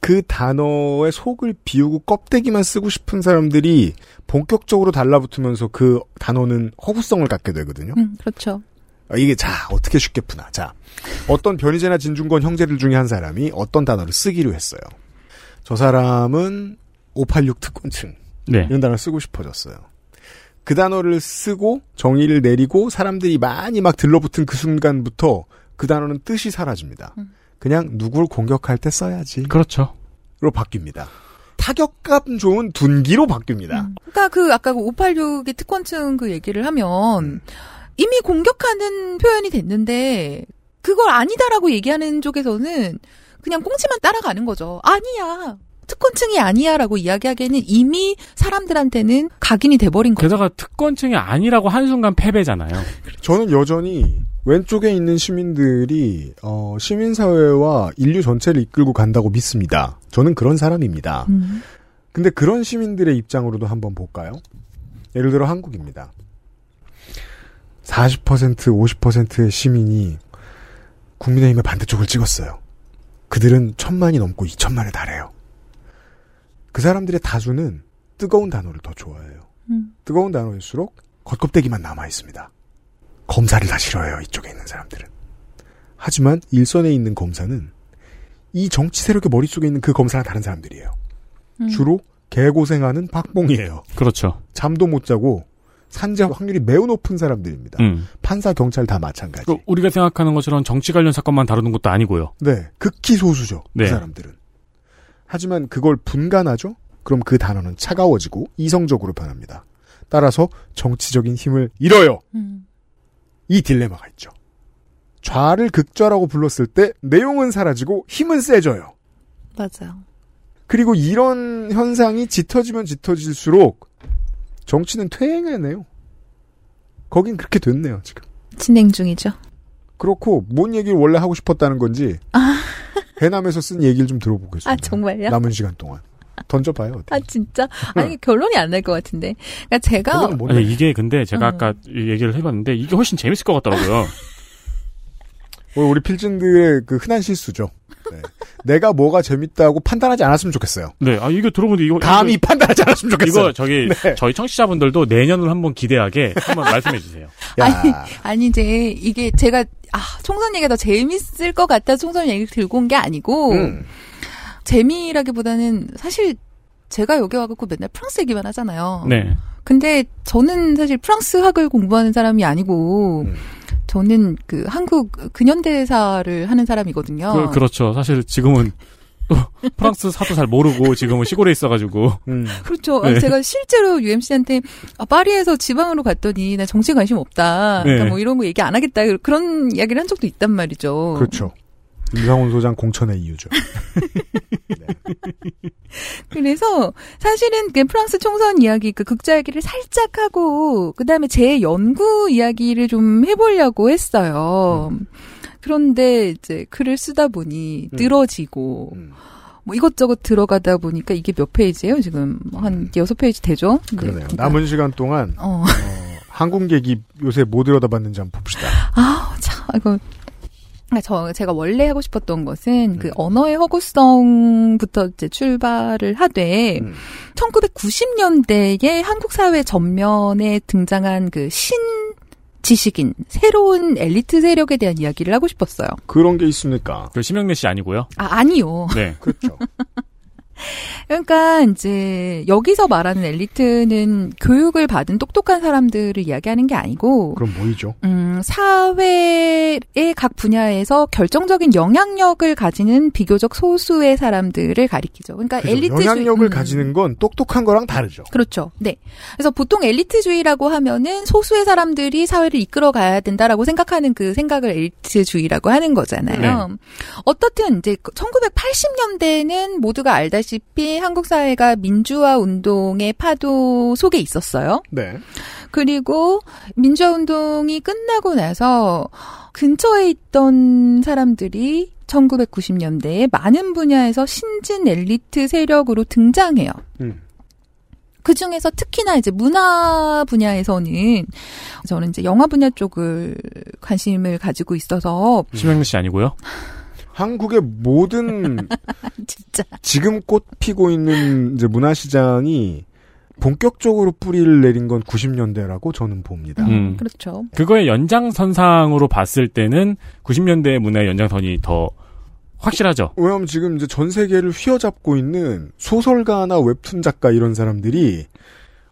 그 단어의 속을 비우고 껍데기만 쓰고 싶은 사람들이 본격적으로 달라붙으면서 그 단어는 허구성을 갖게 되거든요. 음, 그렇죠. 아, 이게 자 어떻게 쉽게 푸나 자 어떤 변희재나 진중권 형제들 중에 한 사람이 어떤 단어를 쓰기로 했어요 저 사람은 586 특권층 네. 이런 단어를 쓰고 싶어졌어요 그 단어를 쓰고 정의를 내리고 사람들이 많이 막 들러붙은 그 순간부터 그 단어는 뜻이 사라집니다 음. 그냥 누굴 공격할 때 써야지 그렇죠. 로 바뀝니다 타격감 좋은 둔기로 바뀝니다 음. 그러니까 그 아까 그 586의 특권층 그 얘기를 하면 이미 공격하는 표현이 됐는데 그걸 아니다라고 얘기하는 쪽에서는 그냥 꽁치만 따라가는 거죠. 아니야. 특권층이 아니야라고 이야기하기에는 이미 사람들한테는 각인이 돼버린 거죠. 게다가 특권층이 아니라고 한순간 패배잖아요. 저는 여전히 왼쪽에 있는 시민들이 어, 시민사회와 인류 전체를 이끌고 간다고 믿습니다. 저는 그런 사람입니다. 음. 근데 그런 시민들의 입장으로도 한번 볼까요? 예를 들어 한국입니다. 40% 50%의 시민이 국민의힘의 반대쪽을 찍었어요. 그들은 천만이 넘고 2천만에 달해요. 그 사람들의 다수는 뜨거운 단어를 더 좋아해요. 음. 뜨거운 단어일수록 겉껍데기만 남아 있습니다. 검사를 다 싫어해요. 이쪽에 있는 사람들은. 하지만 일선에 있는 검사는 이 정치 세력의 머릿속에 있는 그 검사랑 다른 사람들이에요. 음. 주로 개고생하는 박봉이에요. 그렇죠. 잠도 못 자고 산재 확률이 매우 높은 사람들입니다. 음. 판사, 경찰 다 마찬가지. 그 우리가 생각하는 것처럼 정치 관련 사건만 다루는 것도 아니고요. 네, 극히 소수죠. 네. 그 사람들은. 하지만 그걸 분간하죠? 그럼 그 단어는 차가워지고 이성적으로 변합니다. 따라서 정치적인 힘을 잃어요. 음. 이 딜레마가 있죠. 좌를 극좌라고 불렀을 때 내용은 사라지고 힘은 세져요. 맞아요. 그리고 이런 현상이 짙어지면 짙어질수록 정치는 퇴행해내요. 거긴 그렇게 됐네요, 지금. 진행 중이죠. 그렇고 뭔 얘기를 원래 하고 싶었다는 건지 해남에서 쓴 얘기를 좀 들어보겠습니다. 아 정말요? 남은 시간 동안 던져봐요. 어떻게. 아 진짜? 아니 결론이 안 날 것 같은데. 그러니까 제가 아니 이게 근데 제가 어. 아까 얘기를 해봤는데 이게 훨씬 재밌을 것 같더라고요. 뭐 우리 필진들의 그 흔한 실수죠. 네. 내가 뭐가 재밌다고 판단하지 않았으면 좋겠어요. 네, 아 이거 들어보는데 이거 감히 이거, 판단하지 않았으면 좋겠어요. 이거 저기 네. 저희 청취자분들도 내년을 한번 기대하게 한번 말씀해 주세요. 야, 아니, 아니 이제 이게 제가 아 총선 얘기가 더 재밌을 것서 총선 얘기를 들고 온 게 아니고 음. 재미라기보다는 사실 제가 여기 와갖고 맨날 프랑스 얘기만 하잖아요. 네, 근데 저는 사실 프랑스학을 공부하는 사람이 아니고 음. 저는 그 한국 근현대사를 하는 사람이거든요. 그, 그렇죠. 사실 지금은 또 프랑스 사도 잘 모르고 지금은 시골에 있어가지고 음. 그렇죠. 네. 제가 실제로 UMC한테 아, 파리에서 지방으로 갔더니 나 정치에 관심 없다. 그러니까 네. 뭐 이런 거 얘기 안 하겠다. 그런 이야기를 한 적도 있단 말이죠. 그렇죠. 임상훈 소장 공천의 이유죠. 그래서 사실은 그 프랑스 총선 이야기, 그 극자 이야기를 살짝 하고 그다음에 제 연구 이야기를 좀 해보려고 했어요. 그런데 이제 글을 쓰다 보니 음. 늘어지고 음, 뭐 이것저것 들어가다 보니까 이게 몇 페이지예요? 지금 한 여섯 페이지 되죠? 네, 그러네요. 그러니까, 남은 시간 동안 어. 어, 항공객이 요새 뭐 들여다봤는지 한번 봅시다. 아, 참, 이거. 아, 저, 제가 원래 하고 싶었던 것은 그 음. 언어의 허구성부터 이제 출발을 하되, 음. 1990년대에 한국 사회 전면에 등장한 그 신, 지식인, 새로운 엘리트 세력에 대한 이야기를 하고 싶었어요. 그런 게 있습니까? 그 심영래 씨 아니고요. 아, 아니요. 네. 그렇죠. 그러니까 이제 여기서 말하는 엘리트는 교육을 받은 똑똑한 사람들을 이야기하는 게 아니고, 그럼 뭐이죠? 음, 사회의 각 분야에서 결정적인 영향력을 가지는 비교적 소수의 사람들을 가리키죠. 그러니까 그죠. 엘리트 영향력을 가지는 건 똑똑한 거랑 다르죠. 그렇죠. 네. 그래서 보통 엘리트주의라고 하면은 소수의 사람들이 사회를 이끌어 가야 된다라고 생각하는 그 생각을 엘리트주의라고 하는 거잖아요. 어떻든 이제 1980년대에는 모두가 알다시피 한국 사회가 민주화 운동의 파도 속에 있었어요. 네. 그리고 민주화 운동이 끝나고 나서 근처에 있던 사람들이 1990년대에 많은 분야에서 신진 엘리트 세력으로 등장해요. 음. 그 중에서 특히나 이제 문화 분야에서는 저는 이제 영화 분야 쪽을 관심을 가지고 있어서 심영래 씨 아니고요. 한국의 모든 진짜 지금 꽃 피고 있는 이제 문화 시장이 본격적으로 뿌리를 내린 건 90년대라고 저는 봅니다. 음. 그렇죠. 그거의 연장선상으로 봤을 때는 90년대 문화의 연장선이 더 확실하죠. 왜냐하면 지금 이제 전 세계를 휘어잡고 있는 소설가나 웹툰 작가 이런 사람들이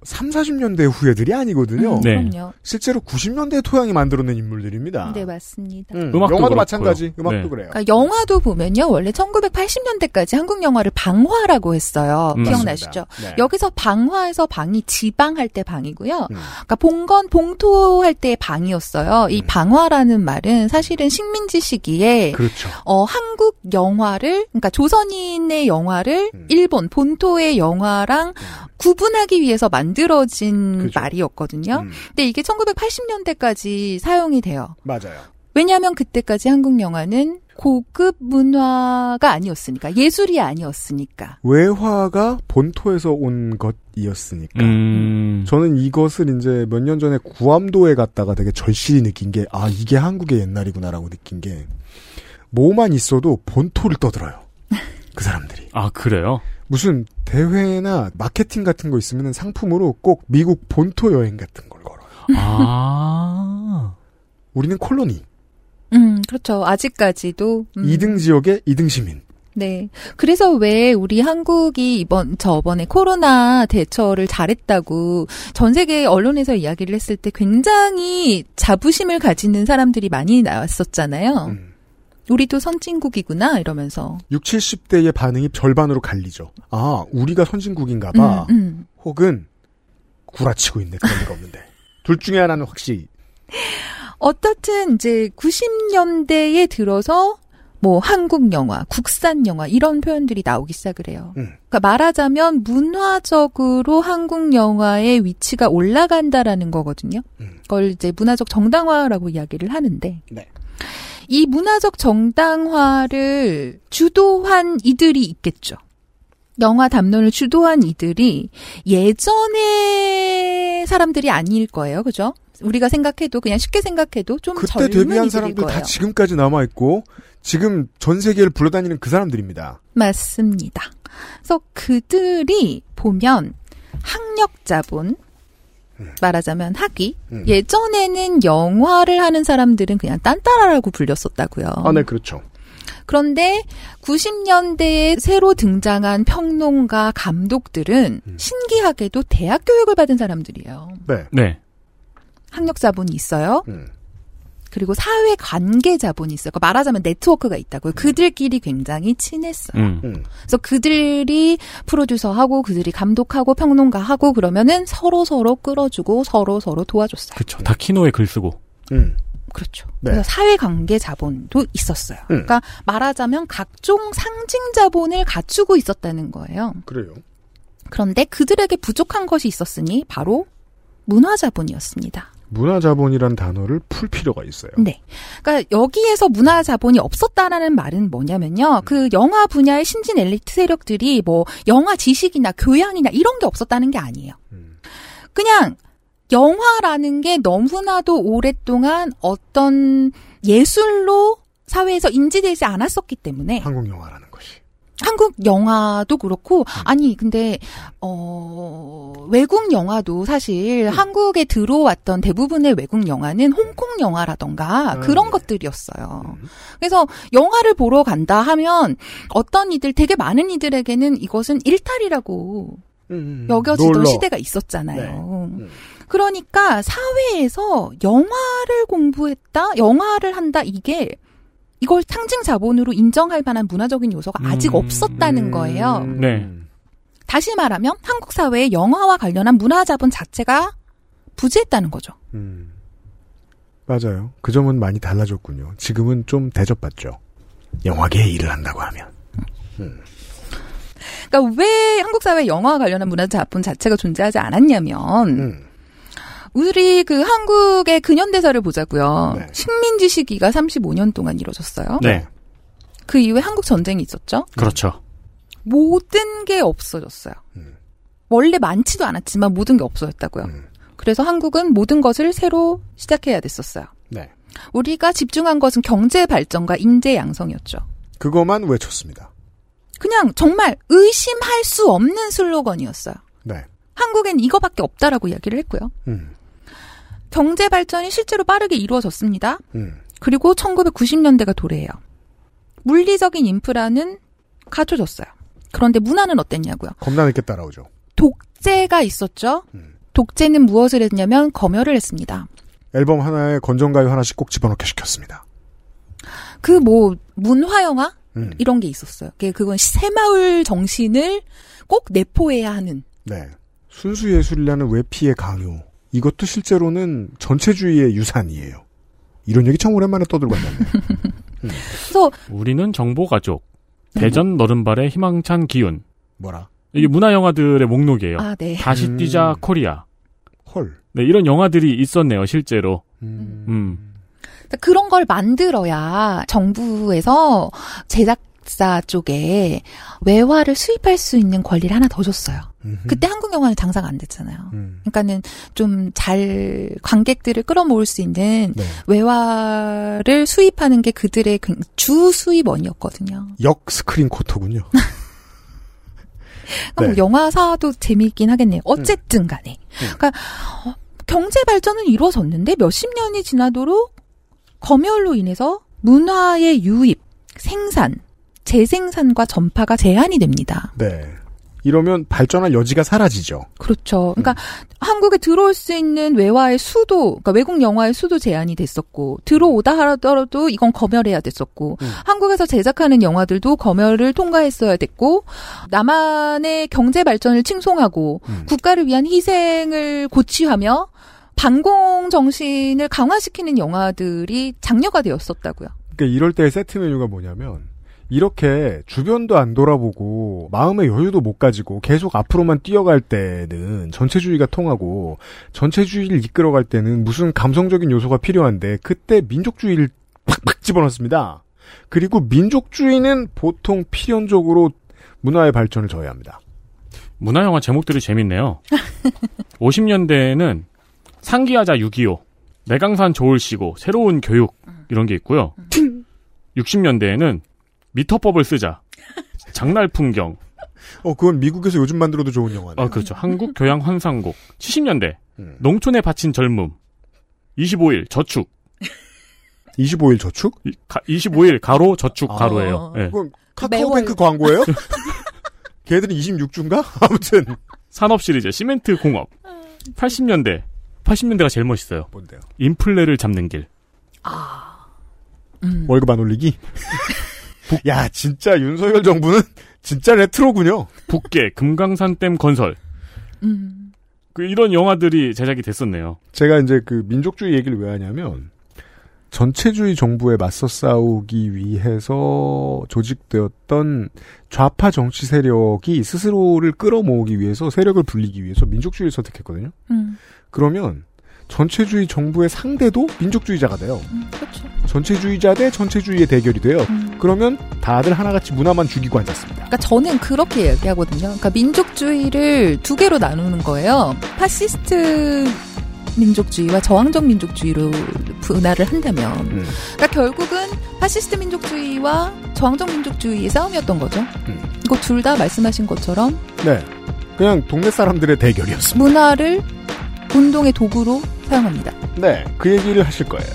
3, 40년대 후예들이 아니거든요. 음, 네. 그럼요. 실제로 90년대 토양이 만들어낸 인물들입니다. 네, 맞습니다. 음, 음악도 영화도 그렇고요. 마찬가지. 음악도 네. 그래요. 그러니까 영화도 보면요. 원래 1980년대까지 한국 영화를 방화라고 했어요. 음, 기억나시죠? 네. 여기서 방화에서 방이 지방할 때 방이고요. 음. 그러니까 봉건 봉토할 때 방이었어요. 이 음. 방화라는 말은 사실은 식민지 시기에 그렇죠. 어, 한국 영화를, 그러니까 조선인의 영화를 음. 일본 본토의 영화랑 구분하기 위해서 만 들어진 그죠. 말이었거든요. 음, 근데 이게 1980년대까지 사용이 돼요. 맞아요. 왜냐하면 그때까지 한국 영화는 고급 문화가 아니었으니까 예술이 아니었으니까. 외화가 본토에서 온 것이었으니까. 음. 저는 이것을 이제 몇 년 전에 구암도에 갔다가 되게 절실히 느낀 게, 아, 이게 한국의 옛날이구나라고 느낀 게, 뭐만 있어도 본토를 떠들어요. 그 사람들이. 아, 그래요? 무슨 대회나 마케팅 같은 거 있으면 상품으로 꼭 미국 본토 여행 같은 걸 걸어요. 아. 우리는 콜로니. 음, 그렇죠. 아직까지도. 음. 2등 지역의 2등 시민. 네. 그래서 왜 우리 한국이 이번, 저번에 코로나 대처를 잘했다고 전 세계 언론에서 이야기를 했을 때 굉장히 자부심을 가지는 사람들이 많이 나왔었잖아요. 음. 우리도 선진국이구나, 이러면서. 6, 70대의 반응이 절반으로 갈리죠. 아, 우리가 선진국인가 봐. 음, 음. 혹은 구라치고 있네. 그런 리가 없는데. 둘 중에 하나는 확실히 어떻든 이제 90년대에 들어서 뭐 한국 영화, 국산 영화 이런 표현들이 나오기 시작을 해요. 음. 그러니까 말하자면 문화적으로 한국 영화의 위치가 올라간다라는 거거든요. 음. 그걸 이제 문화적 정당화라고 이야기를 하는데 네. 이 문화적 정당화를 주도한 이들이 있겠죠. 영화 담론을 주도한 이들이 예전의 사람들이 아닐 거예요. 그죠? 우리가 생각해도 그냥 쉽게 생각해도 좀 그때 데뷔한 사람들 거예요. 다 지금까지 남아 있고 지금 전 세계를 불러다니는 그 사람들입니다. 맞습니다. 그래서 그들이 보면 학력 자본 말하자면 학위 음. 예전에는 영화를 하는 사람들은 그냥 딴따라라고 불렸었다고요. 아, 네, 그렇죠. 그런데 90년대에 새로 등장한 평론가 감독들은 음. 신기하게도 대학 교육을 받은 사람들이에요. 네. 네. 학력 자본이 있어요. 음. 그리고 사회 관계 자본이 있어요. 그러니까 말하자면 네트워크가 있다고요. 그들끼리 굉장히 친했어요. 음. 음. 그래서 그들이 프로듀서하고 그들이 감독하고 평론가하고 그러면은 서로 서로 끌어주고 서로 서로 도와줬어요. 그쵸. 다키노에 글 쓰고. 음. 그렇죠. 네. 그래서 사회 관계 자본도 있었어요. 음. 그러니까 말하자면 각종 상징 자본을 갖추고 있었다는 거예요. 그래요. 그런데 그들에게 부족한 것이 있었으니 바로 문화 자본이었습니다. 문화자본이란 단어를 풀 필요가 있어요. 네. 그러니까 여기에서 문화 자본이 없었다라는 말은 뭐냐면요. 그 영화 분야의 신진 엘리트 세력들이 뭐 영화 지식이나 교양이나 이런 게 없었다는 게 아니에요. 음. 그냥 영화라는 게 너무나도 오랫동안 어떤 예술로 사회에서 인지되지 않았었기 때문에 한국 영화라는. 한국 영화도 그렇고 아니 근데 어 외국 영화도 사실 한국에 들어왔던 대부분의 외국 영화는 홍콩 영화라던가 음, 그런 네. 것들이었어요. 그래서 영화를 보러 간다 하면 어떤 이들 되게 많은 이들에게는 이것은 일탈이라고 음, 여겨지던 놀러. 시대가 있었잖아요. 음. 그러니까 사회에서 영화를 공부했다, 영화를 한다 이게 이걸 상징 자본으로 인정할 만한 문화적인 요소가 아직 음, 없었다는 거예요. 음. 네. 다시 말하면 한국 사회에 영화와 관련한 문화 자본 자체가 부재했다는 거죠. 음. 맞아요. 그 점은 많이 달라졌군요. 지금은 좀 대접받죠. 영화계에 일을 한다고 하면. 그러니까 왜 한국 사회에 영화와 관련한 문화 자본 자체가 존재하지 않았냐면 음. 우리 그 한국의 근현대사를 보자고요. 네. 식민지 시기가 35년 동안 이루어졌어요. 네. 그 이후에 한국 전쟁이 있었죠. 그렇죠. 모든 게 없어졌어요. 음. 원래 많지도 않았지만 모든 게 없어졌다고요. 음. 그래서 한국은 모든 것을 새로 시작해야 됐었어요. 네. 우리가 집중한 것은 경제 발전과 인재 양성이었죠. 그거만 외쳤습니다. 그냥 정말 의심할 수 없는 슬로건이었어요. 네. 한국엔 이거밖에 없다라고 이야기를 했고요. 음. 경제 발전이 실제로 빠르게 이루어졌습니다. 음. 그리고 1990년대가 도래해요. 물리적인 인프라는 갖춰졌어요. 그런데 문화는 어땠냐고요? 겁나 늦게 따라오죠. 독재가 있었죠. 음. 독재는 무엇을 했냐면 검열을 했습니다. 앨범 하나에 건전가요 하나씩 꼭 집어넣게 시켰습니다. 그 뭐 문화 영화 음. 이런 게 있었어요. 그건 새마을 정신을 꼭 내포해야 하는. 네. 순수 예술이라는 외피의 강요. 이것도 실제로는 전체주의의 유산이에요. 이런 얘기 참 오랜만에 떠들고 왔네요. 그래서 우리는 정보 가족. 네. 대전 너른발의 희망찬 기운. 뭐라? 이게 문화 영화들의 목록이에요. 아 네. 다시 음. 뛰자 코리아. 헐. 네, 이런 영화들이 있었네요, 실제로. 음. 음. 그런 걸 만들어야 정부에서 제작사 쪽에 외화를 수입할 수 있는 권리를 하나 더 줬어요. 음흠. 그때 한국 영화는 장사가 안 됐잖아요. 음. 그러니까는 좀 잘 관객들을 끌어모을 수 있는 네. 외화를 수입하는 게 그들의 그주 수입원이었거든요. 역 스크린 코터군요. 뭐 네. 영화사도 재미있긴 하겠네요. 어쨌든 간에. 그러니까 어, 경제 발전은 이루어졌는데 몇십 년이 지나도록 검열로 인해서 문화의 유입, 생산, 재생산과 전파가 제한이 됩니다. 네. 이러면 발전할 여지가 사라지죠. 그렇죠. 그러니까 한국에 들어올 수 있는 외화의 수도, 그러니까 외국 영화의 수도 제한이 됐었고 들어오다 하더라도 이건 검열해야 됐었고 음. 한국에서 제작하는 영화들도 검열을 통과했어야 됐고 남한의 경제 발전을 칭송하고 음. 국가를 위한 희생을 고취하며 반공 정신을 강화시키는 영화들이 장려가 되었었다고요. 그러니까 이럴 때 세트 메뉴가 뭐냐면 이렇게 주변도 안 돌아보고 마음의 여유도 못 가지고 계속 앞으로만 뛰어갈 때는 전체주의가 통하고 전체주의를 이끌어갈 때는 무슨 감성적인 요소가 필요한데 그때 민족주의를 팍팍 집어넣습니다. 그리고 민족주의는 보통 필연적으로 문화의 발전을 저해합니다. 문화 영화 제목들이 재밌네요. 50년대에는 상기하자 6.25, 내강산 좋을시고, 새로운 교육, 이런 게 있고요. 60년대에는 미터법을 쓰자, 장날 풍경, 어 그건 미국에서 요즘 만들어도 좋은 영화네. 아, 그렇죠. 한국 교양 환상곡. 70년대, 음. 농촌에 바친 젊음. 25일, 저축. 25일 저축? 이- 가- 25일, 가로, 저축, 어. 가로예요. 예. 그건 매월. 카카오뱅크 광고예요? 걔들은 26주인가? 아무튼 산업 시리즈, 시멘트 공업. 80년대. 80년대가 제일 멋있어요. 뭔데요? 인플레를 잡는 길. 음. 월급 안 올리기? 야 진짜 윤석열 정부는 진짜 레트로군요. 북계, 금강산 댐 건설. 음. 그 이런 영화들이 제작이 됐었네요. 제가 이제 그 민족주의 얘기를 왜 하냐면 전체주의 정부에 맞서 싸우기 위해서 조직되었던 좌파 정치 세력이 스스로를 끌어모으기 위해서 세력을 불리기 위해서 민족주의를 선택했거든요. 음, 그러면 전체주의 정부의 상대도 민족주의자가 돼요. 음, 그렇죠. 전체주의자 대 전체주의의 대결이 돼요. 음. 그러면 다들 하나같이 문화만 죽이고 앉았습니다. 그러니까 저는 그렇게 얘기하거든요. 그러니까 민족주의를 두 개로 나누는 거예요. 파시스트 민족주의와 저항적 민족주의로 분할을 한다면, 음. 그러니까 결국은 파시스트 민족주의와 저항적 민족주의의 싸움이었던 거죠. 음. 이거 둘 다 말씀하신 것처럼 네. 그냥 동네 사람들의 대결이었습니다. 문화를 운동의 도구로 사용합니다. 네. 그 얘기를 하실 거예요.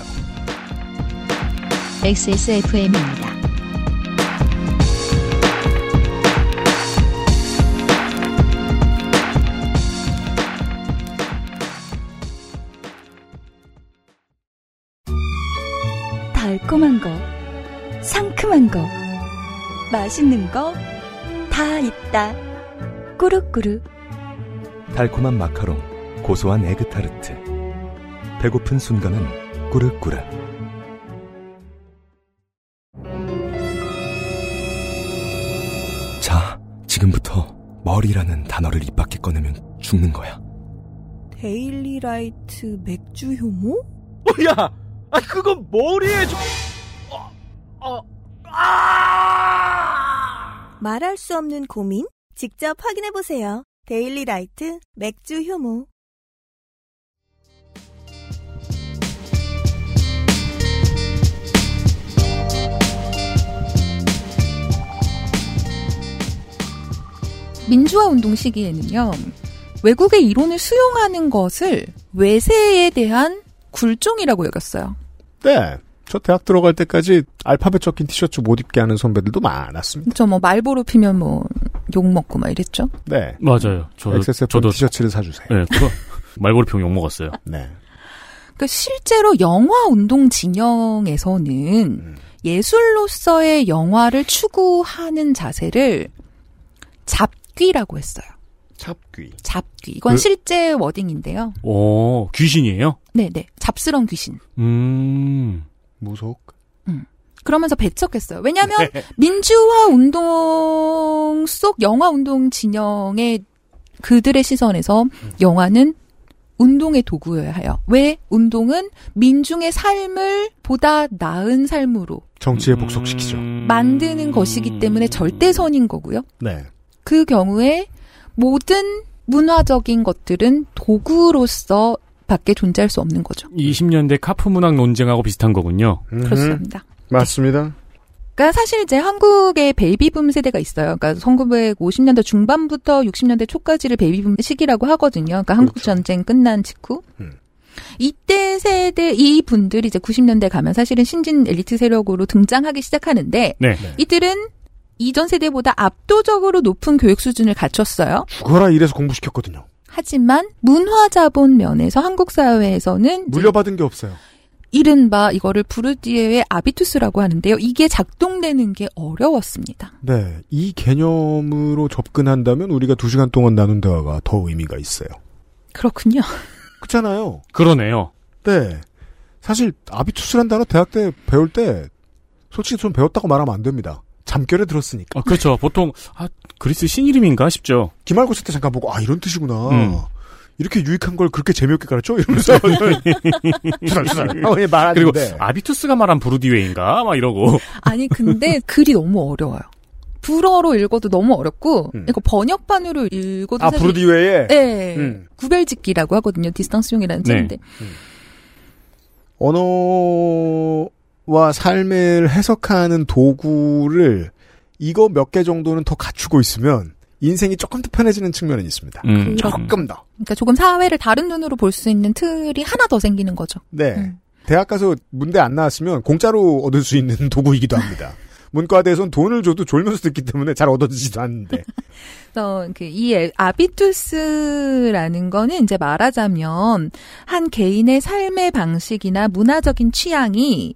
XSFM입니다. 달콤한 거, 상큼한 거, 맛있는 거 다 있다. 꾸룩꾸룩. 달콤한 마카롱, 고소한 에그타르트. 배고픈 순간은 꾸르꾸르. 자, 지금부터 머리라는 단어를 입 밖에 꺼내면 죽는 거야. 데일리라이트 맥주 효모? 야, 아 그건 머리에 좀. 어, 어, 아! 말할 수 없는 고민? 직접 확인해보세요. 데일리라이트 맥주 효모. 민주화 운동 시기에는요, 외국의 이론을 수용하는 것을 외세에 대한 굴종이라고 여겼어요. 네. 저 대학 들어갈 때까지 알파벳 적힌 티셔츠 못 입게 하는 선배들도 많았습니다. 저 뭐 말보로 피면 뭐 욕 먹고 막 이랬죠. 네. 맞아요. 저도 XSFM 저도 티셔츠를 사주세요. 네, 그거 말고리 평욕 먹었어요. 네. 그러니까 실제로 영화 운동 진영에서는 음. 예술로서의 영화를 추구하는 자세를 잡 귀라고 했어요. 잡귀. 잡귀. 이건 그- 실제 워딩인데요. 오, 귀신이에요? 네네. 잡스러운 귀신. 음. 무속. 그러면서 배척했어요. 왜냐하면 민주화 운동 속 영화 운동 진영의 그들의 시선에서 영화는 운동의 도구여야 해요. 왜 운동은 민중의 삶을 보다 나은 삶으로 정치에 복속시키죠. 음. 만드는 것이기 때문에 절대선인 거고요. 네. 그 경우에 모든 문화적인 것들은 도구로서 밖에 존재할 수 없는 거죠. 20년대 카프 문학 논쟁하고 비슷한 거군요. 음흠. 그렇습니다. 맞습니다. 그러니까 사실 이제 한국의 베이비붐 세대가 있어요. 그러니까 1950년대 중반부터 60년대 초까지를 베이비붐 시기라고 하거든요. 그러니까 한국 그렇죠. 전쟁 끝난 직후. 음. 이때 세대 이 분들이 이제 90년대 가면 사실은 신진 엘리트 세력으로 등장하기 시작하는데 네. 이들은 이전 세대보다 압도적으로 높은 교육 수준을 갖췄어요. 죽어라 이래서 공부시켰거든요. 하지만 문화 자본 면에서 한국 사회에서는 물려받은 게 없어요. 이른바 이거를 부르디에의 아비투스라고 하는데요. 이게 작동되는 게 어려웠습니다. 네. 이 개념으로 접근한다면 우리가 두 시간 동안 나눈 대화가 더 의미가 있어요. 그렇군요. 그렇잖아요. 그러네요. 네. 사실 아비투스란 단어 대학 때 배울 때 솔직히 좀 배웠다고 말하면 안 됩니다. 잠결에 들었으니까. 아, 그렇죠. 보통 아, 그리스 신 이름인가 싶죠. 기말고사 때 잠깐 보고 아 이런 뜻이구나. 음. 이렇게 유익한 걸 그렇게 재미없게 가르쳐? 이러면서 수달 수달 하고 그리고 말하는데 아비투스가 말한 부르디웨인가 막 이러고 아니 근데 글이 너무 어려워요. 불어로 읽어도 너무 어렵고 음. 이거 번역판으로 읽어도 아 외에 네. 음. 구별짓기라고 하거든요. distinction이라는 네. 책인데. 언어 와 삶을 해석하는 도구를 이거 몇 개 정도는 더 갖추고 있으면 인생이 조금 더 편해지는 측면은 있습니다. 음. 조금 더. 그러니까 조금 사회를 다른 눈으로 볼 수 있는 틀이 하나 더 생기는 거죠. 네. 음. 대학 가서 문대 안 나왔으면 공짜로 얻을 수 있는 도구이기도 합니다. 문과대에선 돈을 줘도 졸면서 듣기 때문에 잘 얻어지지도 않는데. 그래서 그이 아비투스라는 거는 이제 말하자면 한 개인의 삶의 방식이나 문화적인 취향이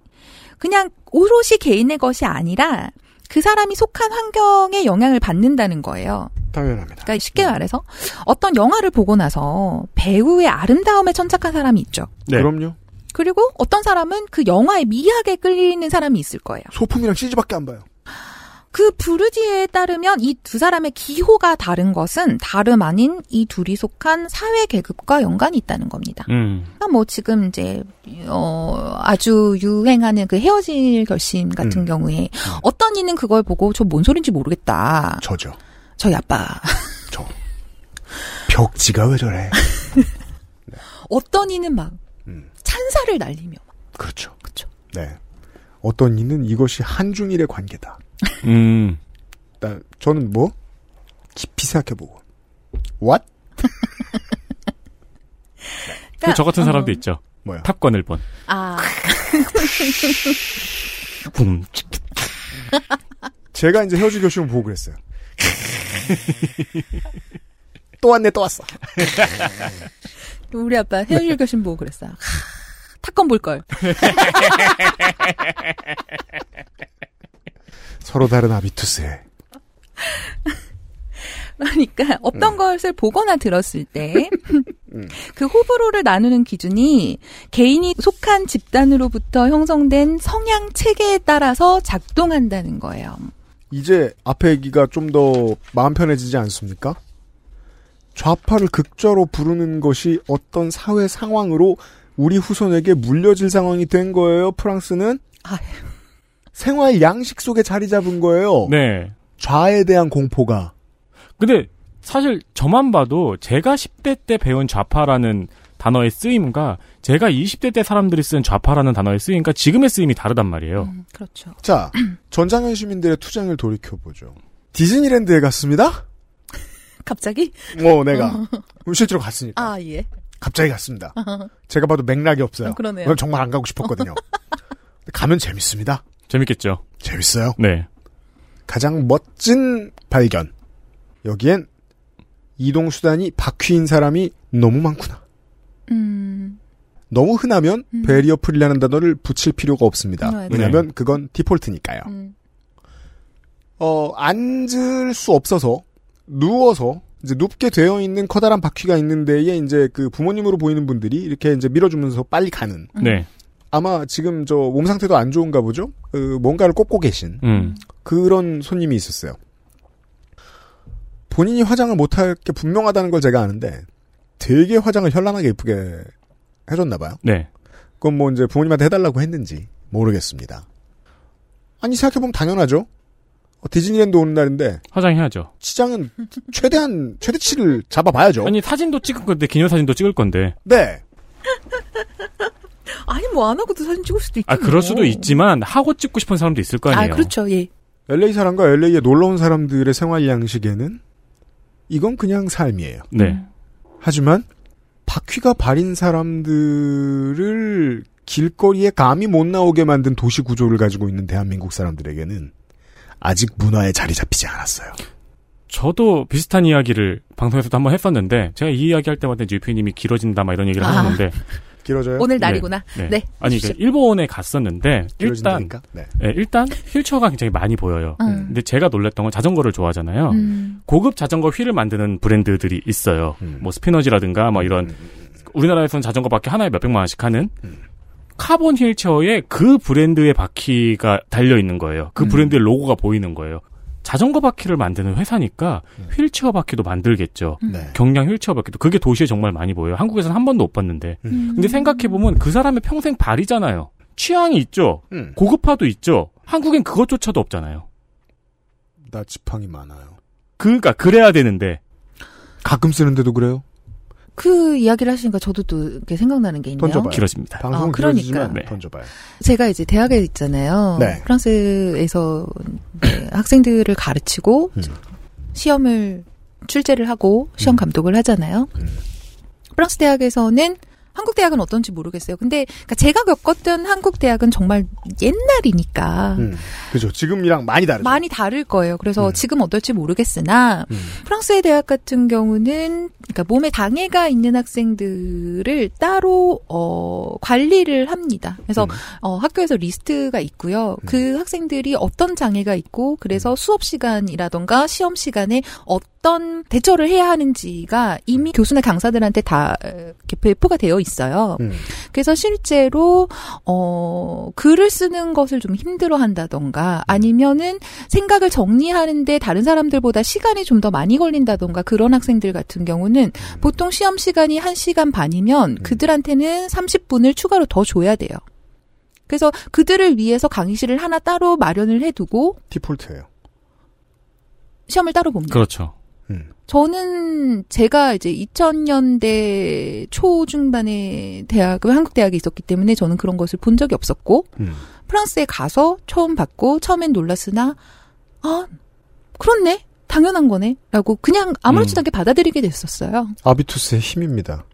그냥 오롯이 개인의 것이 아니라 그 사람이 속한 환경에 영향을 받는다는 거예요. 당연합니다. 그러니까 쉽게 말해서 어떤 영화를 보고 나서 배우의 아름다움에 천착한 사람이 있죠. 네. 그럼요. 그리고 어떤 사람은 그 영화에 미학에 끌리는 사람이 있을 거예요. 소품이랑 CG밖에 안 봐요. 그 부르디에 따르면 이 두 사람의 기호가 다른 것은 다름 아닌 이 둘이 속한 사회 계급과 연관이 있다는 겁니다. 음. 그러니까 뭐 지금 이제 어 아주 유행하는 그 헤어질 결심 같은 음. 경우에 어떤 이는 그걸 보고 저 뭔 소린지 모르겠다. 저죠. 저희 아빠. 저. 벽지가 왜 저래? 어떤 이는 막 음. 찬사를 날리며. 그렇죠. 그렇죠. 네. 어떤 이는 이것이 한중일의 관계다. 음. 나, 저는 뭐? 깊이 생각해보고. What? 그저 같은 어. 사람도 있죠. 뭐야? 탑건을 본. 아, 붐. 제가 이제 헤어질 결심을 보고 그랬어요. 또 왔네, 또 왔어. 우리 아빠 헤어질 결심 보고 그랬어요. 하, 탁건 볼 걸. 서로 다른 아비투스에. 그러니까 없던 음. 것을 보거나 들었을 때 그 호불호를 나누는 기준이 개인이 속한 집단으로부터 형성된 성향 체계에 따라서 작동한다는 거예요. 이제 앞에 얘기가 좀 더 마음 편해지지 않습니까? 좌파를 극좌로 부르는 것이 어떤 사회 상황으로 우리 후손에게 물려질 상황이 된 거예요, 프랑스는? 아휴. 생활 양식 속에 자리 잡은 거예요. 네. 좌에 대한 공포가. 근데 사실 저만 봐도 제가 10대 때 배운 좌파라는 단어의 쓰임과 제가 20대 때 사람들이 쓴 좌파라는 단어의 쓰임과 지금의 쓰임이 다르단 말이에요. 음, 그렇죠. 자, 전장현 시민들의 투쟁을 돌이켜보죠. 디즈니랜드에 갔습니다? 갑자기? 뭐, 내가. 실제로 갔으니까. 아, 예. 갑자기 갔습니다. 제가 봐도 맥락이 없어요. 어, 그러네요. 정말 안 가고 싶었거든요. 가면 재밌습니다. 재밌겠죠? 재밌어요. 네. 가장 멋진 발견. 여기엔 이동 수단이 바퀴인 사람이 너무 많구나. 음, 너무 흔하면 음. 베리어 프리라는 단어를 붙일 필요가 없습니다. 네, 네. 왜냐하면 그건 디폴트니까요. 음. 어, 앉을 수 없어서 누워서 이제 눕게 되어 있는 커다란 바퀴가 있는 데에 이제 그 부모님으로 보이는 분들이 이렇게 이제 밀어주면서 빨리 가는. 음. 네. 아마 지금 저 몸 상태도 안 좋은가 보죠? 그 뭔가를 꼽고 계신 음. 그런 손님이 있었어요. 본인이 화장을 못할 게 분명하다는 걸 제가 아는데 되게 화장을 현란하게 예쁘게 해줬나 봐요. 네. 그건 뭐 이제 부모님한테 해달라고 했는지 모르겠습니다. 아니 생각해보면 당연하죠. 어, 디즈니랜드 오는 날인데 화장해야죠. 시장은 최대한 최대치를 잡아봐야죠. 아니 사진도 찍을 건데 기념 사진도 찍을 건데. 네. 아니, 뭐 안 하고도 사진 찍을 수도 있죠. 아 그럴 수도 뭐. 있지만 하고 찍고 싶은 사람도 있을 거 아, 아니에요. 그렇죠, 예. LA 사람과 LA에 놀러 온 사람들의 생활 양식에는 이건 그냥 삶이에요. 네. 하지만 바퀴가 발인 사람들을 길거리에 감이 못 나오게 만든 도시 구조를 가지고 있는 대한민국 사람들에게는 아직 문화에 자리 잡히지 않았어요. 저도 비슷한 이야기를 방송에서도 한번 했었는데 제가 이 이야기 할 때마다 이제 유피님이 길어진다 막 이런 얘기를 아. 하셨는데 길어져요? 오늘 날이구나. 네. 네. 아니 그 일본에 갔었는데 일단? 네. 예, 일단 휠체어가 굉장히 많이 보여요. 음. 근데 제가 놀랬던 건 자전거를 좋아하잖아요. 음. 고급 자전거 휠을 만드는 브랜드들이 있어요. 음. 뭐 스피너지라든가 뭐 이런 우리나라에서는 자전거 바퀴 하나에 몇백만 원씩 하는 음. 카본 휠체어에 그 브랜드의 바퀴가 달려 있는 거예요. 그 음. 브랜드의 로고가 보이는 거예요. 자전거 바퀴를 만드는 회사니까 음. 휠체어 바퀴도 만들겠죠. 네. 경량 휠체어 바퀴도 그게 도시에 정말 많이 보여요. 한국에서는 한 번도 못 봤는데. 음. 근데 생각해 보면 그 사람의 평생 발이잖아요. 취향이 있죠. 음. 고급화도 있죠. 한국엔 그것조차도 없잖아요. 나 지팡이 많아요. 그러니까 그래야 되는데 가끔 쓰는데도 그래요? 그 이야기를 하시니까 저도 또 이렇게 생각나는 게 있네요. 던져봐요. 길어집니다. 방송은 아, 그러니까. 네. 던져봐요. 제가 이제 대학에 있잖아요. 네. 프랑스에서 학생들을 가르치고 음. 시험을 출제를 하고 시험 음. 감독을 하잖아요. 음. 프랑스 대학에서는 한국 대학은 어떤지 모르겠어요. 근데 그러니까 제가 겪었던 한국 대학은 정말 옛날이니까 음, 그죠. 지금이랑 많이 다르죠. 많이 다를 거예요. 그래서 음. 지금 어떨지 모르겠으나 음. 프랑스의 대학 같은 경우는 그러니까 몸에 장애가 있는 학생들을 따로 어 관리를 합니다. 그래서 음. 어 학교에서 리스트가 있고요. 그 학생들이 어떤 장애가 있고 그래서 수업 시간이라던가 시험 시간에 어떤 대처를 해야 하는지가 이미 교수나 강사들한테 다 어, 이렇게 배포가 되어 있어요. 음. 그래서 실제로 어 글을 쓰는 것을 좀 힘들어 한다던가 아니면은 생각을 정리하는데 다른 사람들보다 시간이 좀 더 많이 걸린다던가 그런 학생들 같은 경우는 보통 시험 시간이 1시간 반이면 그들한테는 30분을 추가로 더 줘야 돼요. 그래서 그들을 위해서 강의실을 하나 따로 마련을 해두고 디폴트예요. 시험을 따로 봅니다. 그렇죠. 음. 저는 제가 이제 2000년대 초중반에 대학을 한국 대학에 있었기 때문에 저는 그런 것을 본 적이 없었고 음. 프랑스에 가서 처음 봤고 처음엔 놀랐으나 아 그렇네 당연한 거네라고 그냥 아무렇지도 음. 않게 받아들이게 됐었어요. 아비투스의 힘입니다.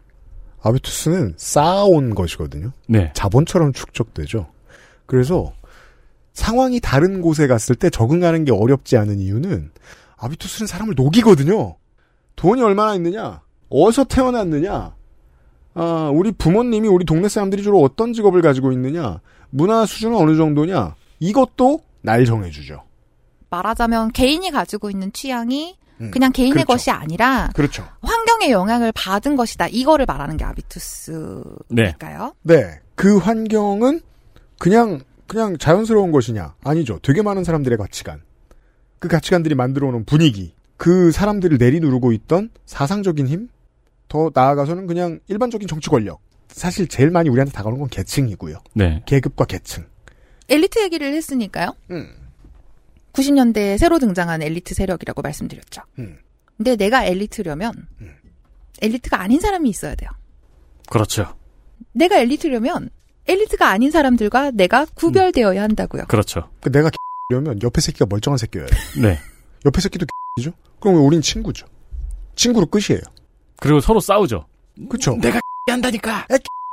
아비투스는 쌓아온 것이거든요. 네. 자본처럼 축적되죠. 그래서 상황이 다른 곳에 갔을 때 적응하는 게 어렵지 않은 이유는 아비투스는 사람을 녹이거든요. 돈이 얼마나 있느냐, 어디서 태어났느냐, 아, 우리 부모님이 우리 동네 사람들이 주로 어떤 직업을 가지고 있느냐, 문화 수준은 어느 정도냐, 이것도 날 정해주죠. 말하자면 개인이 가지고 있는 취향이 음, 그냥 개인의 그렇죠. 것이 아니라 그렇죠. 환경의 영향을 받은 것이다. 이거를 말하는 게 아비투스일까요? 네. 네, 그 환경은 그냥 그냥 자연스러운 것이냐? 아니죠. 되게 많은 사람들의 가치관. 그 가치관들이 만들어 놓은 분위기. 그 사람들을 내리누르고 있던 사상적인 힘? 더 나아가서는 그냥 일반적인 정치 권력. 사실 제일 많이 우리한테 다가오는 건 계층이고요. 네. 계급과 계층. 엘리트 얘기를 했으니까요. 음. 90년대에 새로 등장한 엘리트 세력이라고 말씀드렸죠. 음. 근데 내가 엘리트려면 음. 엘리트가 아닌 사람이 있어야 돼요. 그렇죠. 내가 엘리트려면 엘리트가 아닌 사람들과 내가 구별되어야 한다고요. 그렇죠. 그 내가 려면 옆에 새끼가 멀쩡한 새끼여야 돼. 네. 옆에 새끼도 죠 그럼 우린 친구죠. 친구로 끝이에요. 그리고 서로 싸우죠. 그쵸? 내가 한다니까.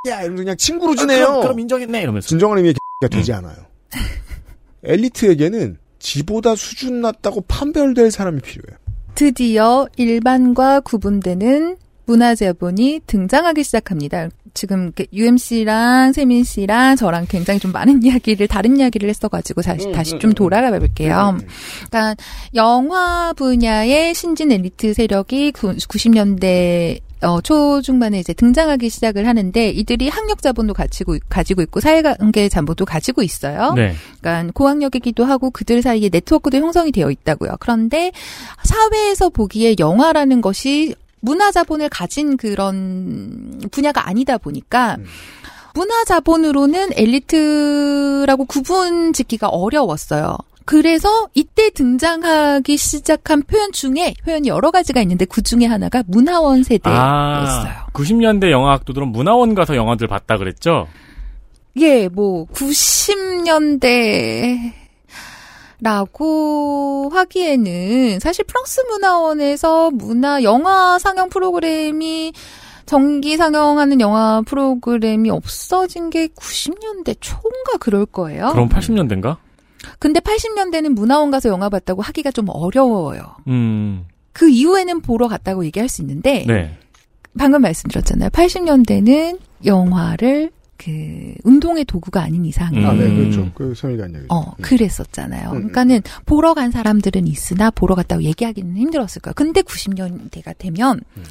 야, 이러면서 그냥 친구로 지내요. 인정했네 이러면서. 진정한 의미의 가 되지 않아요. 엘리트에게는 지보다 수준 낮다고 판별될 사람이 필요해요. 드디어 일반과 구분되는 문화 자본이 등장하기 시작합니다. 지금 UMC랑 세민 씨랑 저랑 굉장히 좀 많은 이야기를 다른 이야기를 했어가지고 다시 음, 다시 음, 좀 음, 돌아가 볼게요. 음. 그러니까 영화 분야의 신진 엘리트 세력이 90년대 어, 초중반에 이제 등장하기 시작을 하는데 이들이 학력 자본도 가지고 가지고 있고 사회관계 자본도 가지고 있어요. 네. 그러니까 고학력이기도 하고 그들 사이에 네트워크도 형성이 되어 있다고요. 그런데 사회에서 보기에 영화라는 것이 문화 자본을 가진 그런 분야가 아니다 보니까 음. 문화 자본으로는 엘리트라고 구분 짓기가 어려웠어요. 그래서 이때 등장하기 시작한 표현 중에 표현이 여러 가지가 있는데 그 중에 하나가 문화원 세대였어요. 아, 90년대 영화 학도들은 문화원 가서 영화들 봤다 그랬죠? 예, 뭐 90년대 라고 하기에는 사실 프랑스 문화원에서 문화 영화 상영 프로그램이 정기 상영하는 영화 프로그램이 없어진 게 90년대 초인가 그럴 거예요. 그럼 80년대인가? 근데 80년대는 문화원 가서 영화 봤다고 하기가 좀 어려워요. 음. 그 이후에는 보러 갔다고 얘기할 수 있는데 네. 방금 말씀드렸잖아요. 80년대는 영화를 그 운동의 도구가 아닌 이상은 아, 네, 음. 그렇죠. 그 선이가 한 얘기죠. 어, 그랬었잖아요. 음, 음. 그러니까는 보러 간 사람들은 있으나 보러 갔다고 얘기하기는 힘들었을 거예요. 근데 90년대가 되면 음.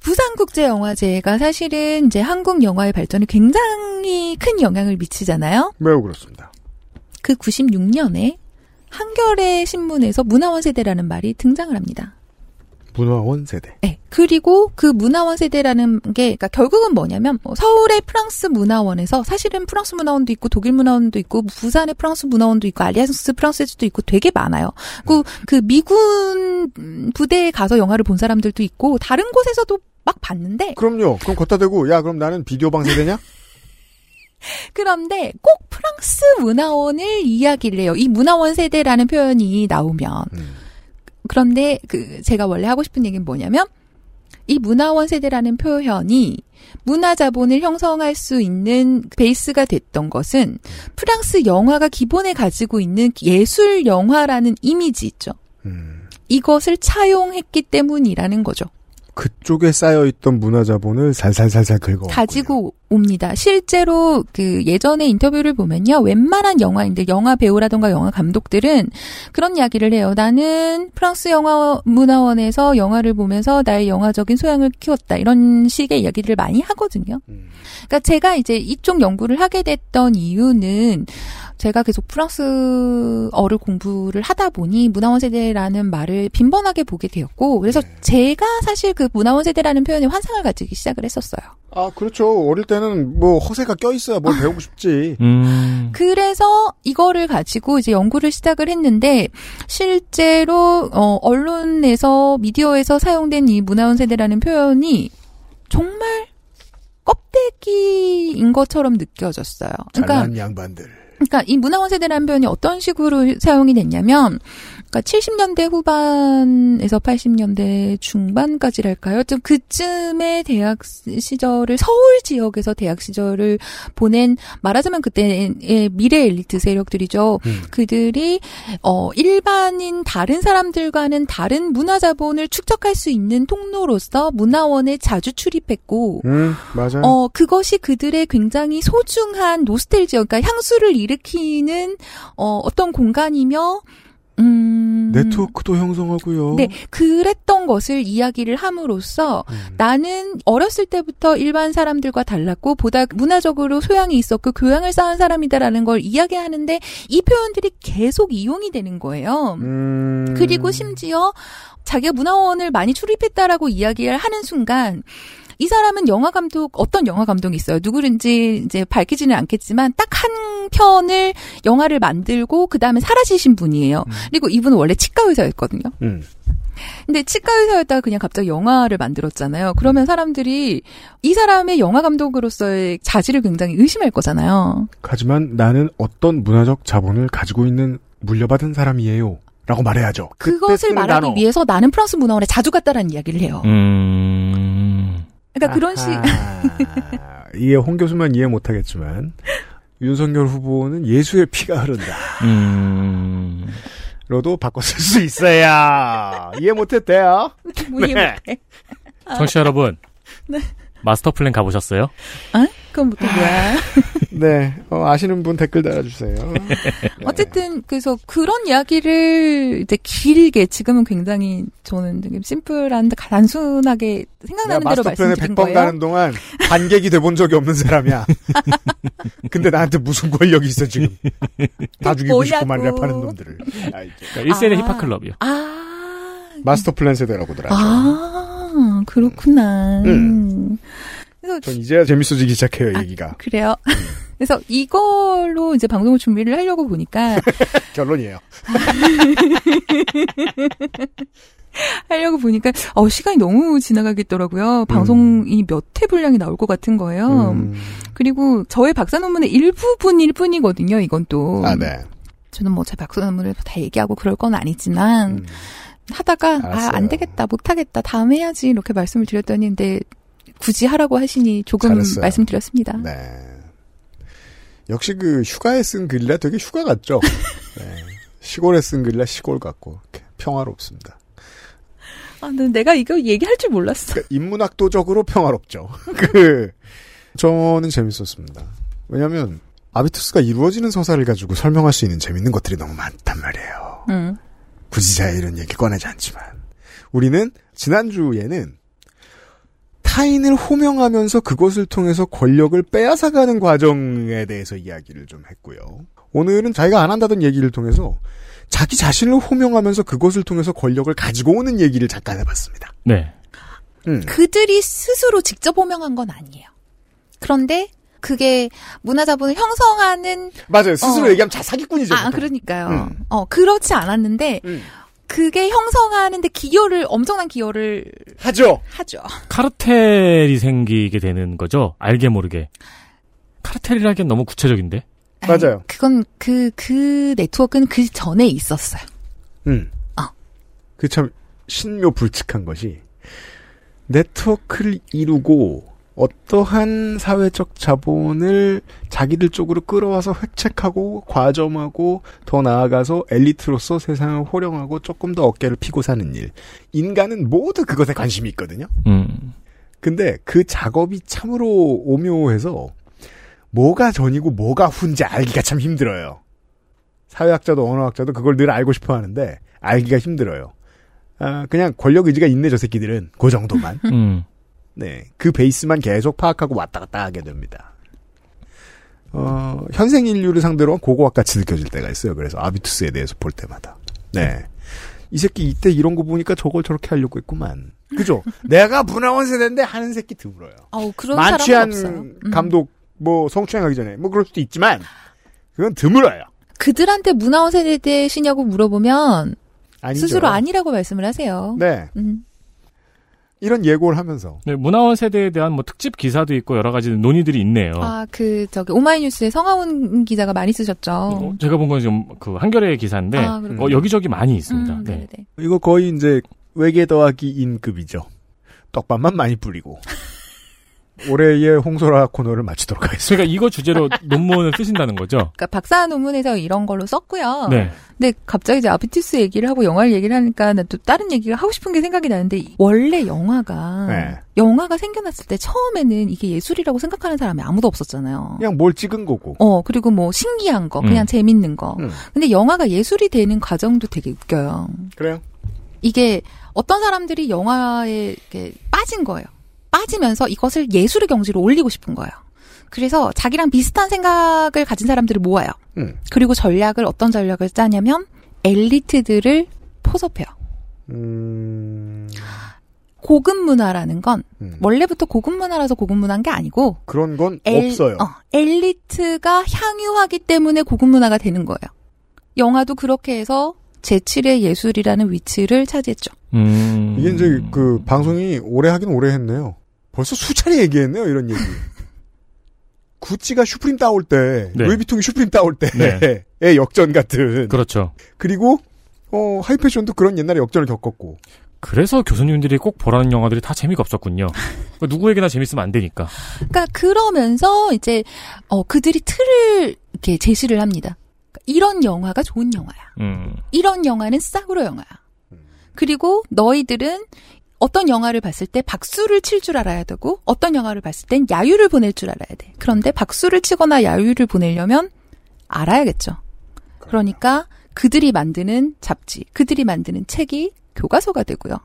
부산국제영화제가 사실은 이제 한국 영화의 발전에 굉장히 큰 영향을 미치잖아요. 매우 그렇습니다. 그 96년에 한겨레 신문에서 문화원 세대라는 말이 등장을 합니다. 문화원 세대. 네. 그리고 그 문화원 세대라는 게, 그러니까 결국은 뭐냐면, 뭐 서울의 프랑스 문화원에서 사실은 프랑스 문화원도 있고, 독일 문화원도 있고, 부산의 프랑스 문화원도 있고, 알리안스 프랑스도 있고, 되게 많아요. 그, 그 미군 부대에 가서 영화를 본 사람들도 있고, 다른 곳에서도 막 봤는데, 그럼요. 그럼 걷다 대고 야 그럼 나는 비디오 방 세대냐? 그런데 꼭 프랑스 문화원을 이야기를 해요. 이 문화원 세대라는 표현이 나오면. 음. 그런데 그 제가 원래 하고 싶은 얘기는 뭐냐면 이 문화원 세대라는 표현이 문화 자본을 형성할 수 있는 베이스가 됐던 것은 프랑스 영화가 기본에 가지고 있는 예술 영화라는 이미지 있죠. 음. 이것을 차용했기 때문이라는 거죠. 그쪽에 쌓여있던 문화 자본을 살살살살 긁어. 가지고 옵니다. 실제로 그 예전에 인터뷰를 보면요. 웬만한 영화인들, 영화 배우라던가 영화 감독들은 그런 이야기를 해요. 나는 프랑스 영화 문화원에서 영화를 보면서 나의 영화적인 소양을 키웠다. 이런 식의 이야기를 많이 하거든요. 음. 그러니까 제가 이제 이쪽 연구를 하게 됐던 이유는 제가 계속 프랑스어를 공부를 하다 보니 문화원 세대라는 말을 빈번하게 보게 되었고 그래서 네. 제가 사실 그 문화원 세대라는 표현에 환상을 가지기 시작을 했었어요. 아, 그렇죠. 어릴 때는 뭐 허세가 껴 있어야 뭘 배우고 싶지. 음. 그래서 이거를 가지고 이제 연구를 시작을 했는데 실제로 어, 언론에서 미디어에서 사용된 이 문화원 세대라는 표현이 정말 껍데기인 것처럼 느껴졌어요. 그러니까 잘난 양반들. 그러니까 이 문화원 세대라는 표현이 어떤 식으로 사용이 됐냐면, 그러니까 70년대 후반에서 80년대 중반까지랄까요? 좀 그쯤의 대학 시절을 서울 지역에서 대학 시절을 보낸 말하자면 그때의 미래 엘리트 세력들이죠. 음. 그들이 어 일반인 다른 사람들과는 다른 문화 자본을 축적할 수 있는 통로로서 문화원에 자주 출입했고 음, 맞아요. 어, 그것이 그들의 굉장히 소중한 노스텔지어, 그러니까 향수를 일으키는, 어, 어떤 공간이며, 음. 네트워크도 형성하고요. 네, 그랬던 것을 이야기를 함으로써 음. 나는 어렸을 때부터 일반 사람들과 달랐고 보다 문화적으로 소양이 있었고 교양을 쌓은 사람이다라는 걸 이야기하는데 이 표현들이 계속 이용이 되는 거예요. 음. 그리고 심지어 자기가 문화원을 많이 출입했다라고 이야기를 하는 순간 이 사람은 영화 감독 어떤 영화 감독이 있어요. 누구든지 이제 밝히지는 않겠지만 딱 한 편을 영화를 만들고 그 다음에 사라지신 분이에요. 그리고 이분은 원래 치과 의사였거든요. 음. 근데 치과 의사였다가 그냥 갑자기 영화를 만들었잖아요. 그러면 사람들이 이 사람의 영화 감독으로서의 자질을 굉장히 의심할 거잖아요. 하지만 나는 어떤 문화적 자본을 가지고 있는 물려받은 사람이에요. 라고 말해야죠. 그것을 말하기 단어. 위해서 나는 프랑스 문화원에 자주 갔다라는 이야기를 해요. 음. 그러니까 그런 식. 이해 홍 교수만 이해 못하겠지만 윤석열 후보는 예수의 피가 흐른다. 음. 로도 바꿔 쓸수 있어야 이해 못했대요. 뭐 이해 네. 못해. 청취자 여러분. 네. 마스터 플랜 가보셨어요? 어? 그건 또 뭐야? 네, 어, 아시는 분 댓글 달아주세요. 네. 어쨌든 그래서 그런 이야기를 이제 길게 지금은 굉장히 저는 되게 심플한데 단순하게 생각나는 대로 마스터 플랜에 말씀드린 100번 거예요. 가는 동안 관객이 돼본 적이 없는 사람이야. 근데 나한테 무슨 권력이 있어 지금. 다 죽이고 싶고 뭐냐고. 만 랩하는 놈들을. 아이, 그러니까 1세대 아. 힙합 클럽이요. 아, 마스터 플랜 세대라고들 하죠. 아 그렇구나. 음. 그래서 전 이제야 재밌어지기 시작해요 아, 얘기가. 그래요. 그래서 이걸로 이제 방송을 준비를 하려고 보니까 결론이에요. 하려고 보니까 어 시간이 너무 지나가겠더라고요. 방송이 몇회 분량이 나올 것 같은 거예요. 음. 그리고 저의 박사 논문의 일부분일 뿐이거든요. 이건 또 아, 네. 저는 뭐 제 박사 논문을 다 얘기하고 그럴 건 아니지만 음. 하다가 알았어요. 아 안 되겠다 못 하겠다 다음에 해야지 이렇게 말씀을 드렸더니 근데 굳이 하라고 하시니 조금 잘했어요. 말씀드렸습니다. 네. 역시 그 휴가에 쓴 글이라 되게 휴가 같죠. 네. 시골에 쓴 글이라 시골 같고 이렇게 평화롭습니다. 아, 근데 내가 이거 얘기할 줄 몰랐어. 그러니까 인문학도적으로 평화롭죠. 그 저는 재밌었습니다. 왜냐하면 아비투스가 이루어지는 서사를 가지고 설명할 수 있는 재밌는 것들이 너무 많단 말이에요. 응. 굳이 제가 이런 얘기 꺼내지 않지만 우리는 지난주에는 타인을 호명하면서 그것을 통해서 권력을 빼앗아가는 과정에 대해서 이야기를 좀 했고요. 오늘은 자기가 안 한다던 얘기를 통해서 자기 자신을 호명하면서 그것을 통해서 권력을 가지고 오는 얘기를 잠깐 해봤습니다. 네. 음. 그들이 스스로 직접 호명한 건 아니에요. 그런데 그게 문화자본을 형성하는 맞아요. 스스로 어. 얘기하면 자 사기꾼이죠. 아 보통. 그러니까요. 음. 어 그렇지 않았는데 음. 그게 형성하는데 기여를 엄청난 기여를 하죠. 하죠. 카르텔이 생기게 되는 거죠. 알게 모르게. 카르텔이라기엔 너무 구체적인데. 아니, 맞아요. 그건 그그 네트워크는 그 전에 있었어요. 음. 어. 그 참 신묘 불측한 것이 네트워크를 이루고 어떠한 사회적 자본을 자기들 쪽으로 끌어와서 획책하고 과점하고 더 나아가서 엘리트로서 세상을 호령하고 조금 더 어깨를 피고 사는 일. 인간은 모두 그것에 관심이 있거든요. 음. 근데 그 작업이 참으로 오묘해서 뭐가 전이고 뭐가 후인지 알기가 참 힘들어요. 사회학자도 언어학자도 그걸 늘 알고 싶어 하는데 알기가 힘들어요. 아, 그냥 권력 의지가 있네 저 새끼들은 그 정도만. 음. 네, 그 베이스만 계속 파악하고 왔다 갔다 하게 됩니다. 어, 현생 인류를 상대로 한 고고학 같이 느껴질 때가 있어요. 그래서 아비투스에 대해서 볼 때마다. 네. 이 새끼 이때 이런 거 보니까 저걸 저렇게 하려고 했구만. 그죠? 내가 문화원 세대인데 하는 새끼 드물어요. 아우 그런 만취한. 음. 감독 뭐 성추행하기 전에 뭐 그럴 수도 있지만 그건 드물어요. 그들한테 문화원 세대시냐고 물어보면 아니죠. 스스로 아니라고 말씀을 하세요. 네. 음. 이런 예고를 하면서 네, 문화원 세대에 대한 뭐 특집 기사도 있고 여러 가지 논의들이 있네요. 아, 그, 저기, 오마이뉴스에 성하훈 기자가 많이 쓰셨죠. 어, 제가 본 건 지금 그 한겨레 기사인데 아. 어, 여기저기 많이 있습니다. 음, 네. 이거 거의 이제 외계 더하기 인급이죠. 떡밥만 많이 뿌리고 올해의 홍소라 코너를 마치도록 하겠습니다. 그러니까 이거 주제로 논문을 쓰신다는 거죠. 그러니까 박사 논문에서 이런 걸로 썼고요. 네. 근데 갑자기 이제 아비투스 얘기를 하고 영화를 얘기를 하니까 나또 다른 얘기가 하고 싶은 게 생각이 나는데 원래 영화가 네. 영화가 생겨났을 때 처음에는 이게 예술이라고 생각하는 사람이 아무도 없었잖아요. 그냥 뭘 찍은 거고. 어 그리고 뭐 신기한 거, 그냥 음. 재밌는 거. 음. 근데 영화가 예술이 되는 과정도 되게 웃겨요. 그래요? 이게 어떤 사람들이 영화에 이렇게 빠진 거예요. 빠지면서 이것을 예술의 경지로 올리고 싶은 거예요. 그래서 자기랑 비슷한 생각을 가진 사람들을 모아요. 음. 그리고 전략을 어떤 전략을 짜냐면 엘리트들을 포섭해요. 음, 고급 문화라는 건 음. 원래부터 고급 문화라서 고급 문화인 게 아니고 그런 건 엘- 없어요. 어, 엘리트가 향유하기 때문에 고급 문화가 되는 거예요. 영화도 그렇게 해서 제7의 예술이라는 위치를 차지했죠. 음. 이게 이제 그 방송이 오래 하긴 오래 했네요. 벌써 수차례 얘기했네요, 이런 얘기. 구찌가 슈프림 따올 때, 네. 루이비통이 슈프림 따올 때의 네. 역전 같은. 그렇죠. 그리고 어, 하이패션도 그런 옛날에 역전을 겪었고. 그래서 교수님들이 꼭 보라는 영화들이 다 재미가 없었군요. 그러니까 누구에게나 재밌으면 안 되니까. 그러니까 그러면서 이제 어 그들이 틀을 이렇게 제시를 합니다. 그러니까 이런 영화가 좋은 영화야. 음. 이런 영화는 싸구려 영화야. 그리고 너희들은 어떤 영화를 봤을 때 박수를 칠 줄 알아야 되고 어떤 영화를 봤을 땐 야유를 보낼 줄 알아야 돼. 그런데 박수를 치거나 야유를 보내려면 알아야겠죠. 그러니까 그들이 만드는 잡지, 그들이 만드는 책이 교과서가 되고요.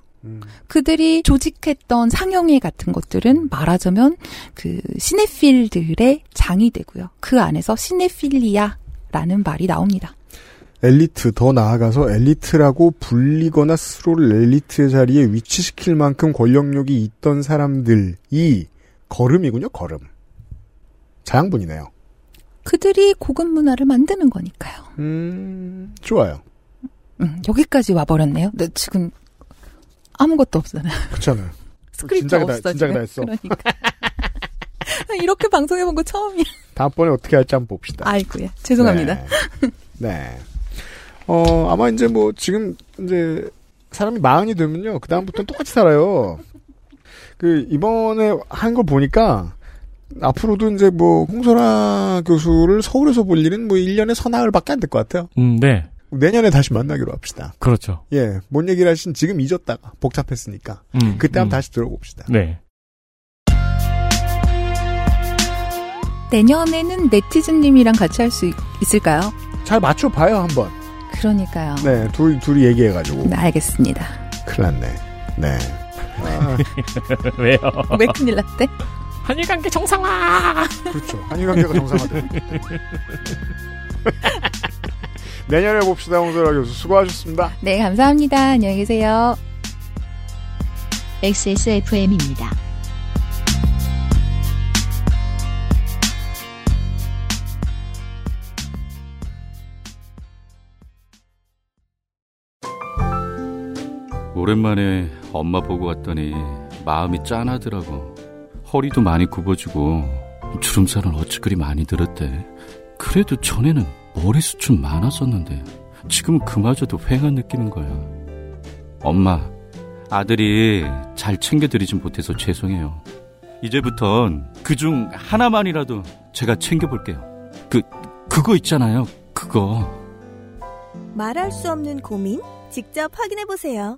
그들이 조직했던 상영회 같은 것들은 말하자면 그 시네필들의 장이 되고요. 그 안에서 시네필리아라는 말이 나옵니다. 엘리트, 더 나아가서 엘리트라고 불리거나 스스로를 엘리트의 자리에 위치시킬 만큼 권력력이 있던 사람들이 걸음이군요, 걸음. 자양분이네요. 그들이 고급 문화를 만드는 거니까요. 음, 좋아요. 음, 여기까지 와버렸네요. 네, 지금 아무것도 없잖아요. 그렇잖아요. 스크립트 진작에 다- 없어. 진작에 다. 했어. 그러니까. 이렇게 방송해본 거 처음이야. 다음번에 어떻게 할지 한번 봅시다. 아이고야. 죄송합니다. 네. 네. 어, 아마 이제 뭐, 지금, 이제, 사람이 마흔이 되면요, 그다음부터는 똑같이 살아요. 그, 이번에 한 걸 보니까, 앞으로도 이제 뭐, 홍소라 교수를 서울에서 볼 일은 뭐, 1년에 서나흘 밖에 안 될 것 같아요. 음, 네. 내년에 다시 만나기로 합시다. 그렇죠. 예, 뭔 얘기를 하신 지금 잊었다가, 복잡했으니까. 음, 그때 한번 음. 다시 들어봅시다. 네. 내년에는 네티즌님이랑 같이 할 수 있을까요? 잘 맞춰봐요, 한번. 그러니까요. 네, 둘, 둘이 얘기해가지고. 네, 알겠습니다. 큰일 났네. 네. 아, 왜요? 왜 큰일 났대? 한일 관계 정상화. 그렇죠. 한일 관계가 정상화돼. 내년에 봅시다, 홍소라 교수. 수고하셨습니다. 네, 감사합니다. 안녕히 계세요. XSFM입니다. 오랜만에 엄마 보고 왔더니 마음이 짠하더라고. 허리도 많이 굽어지고 주름살은 어찌 그리 많이 들었대. 그래도 전에는 머리숱 좀 많았었는데 지금 그마저도 휑한 느끼는 거야. 엄마, 아들이 잘 챙겨드리진 못해서 죄송해요. 이제부턴 그중 하나만이라도 제가 챙겨볼게요. 그, 그거 있잖아요. 그거. 말할 수 없는 고민? 직접 확인해보세요.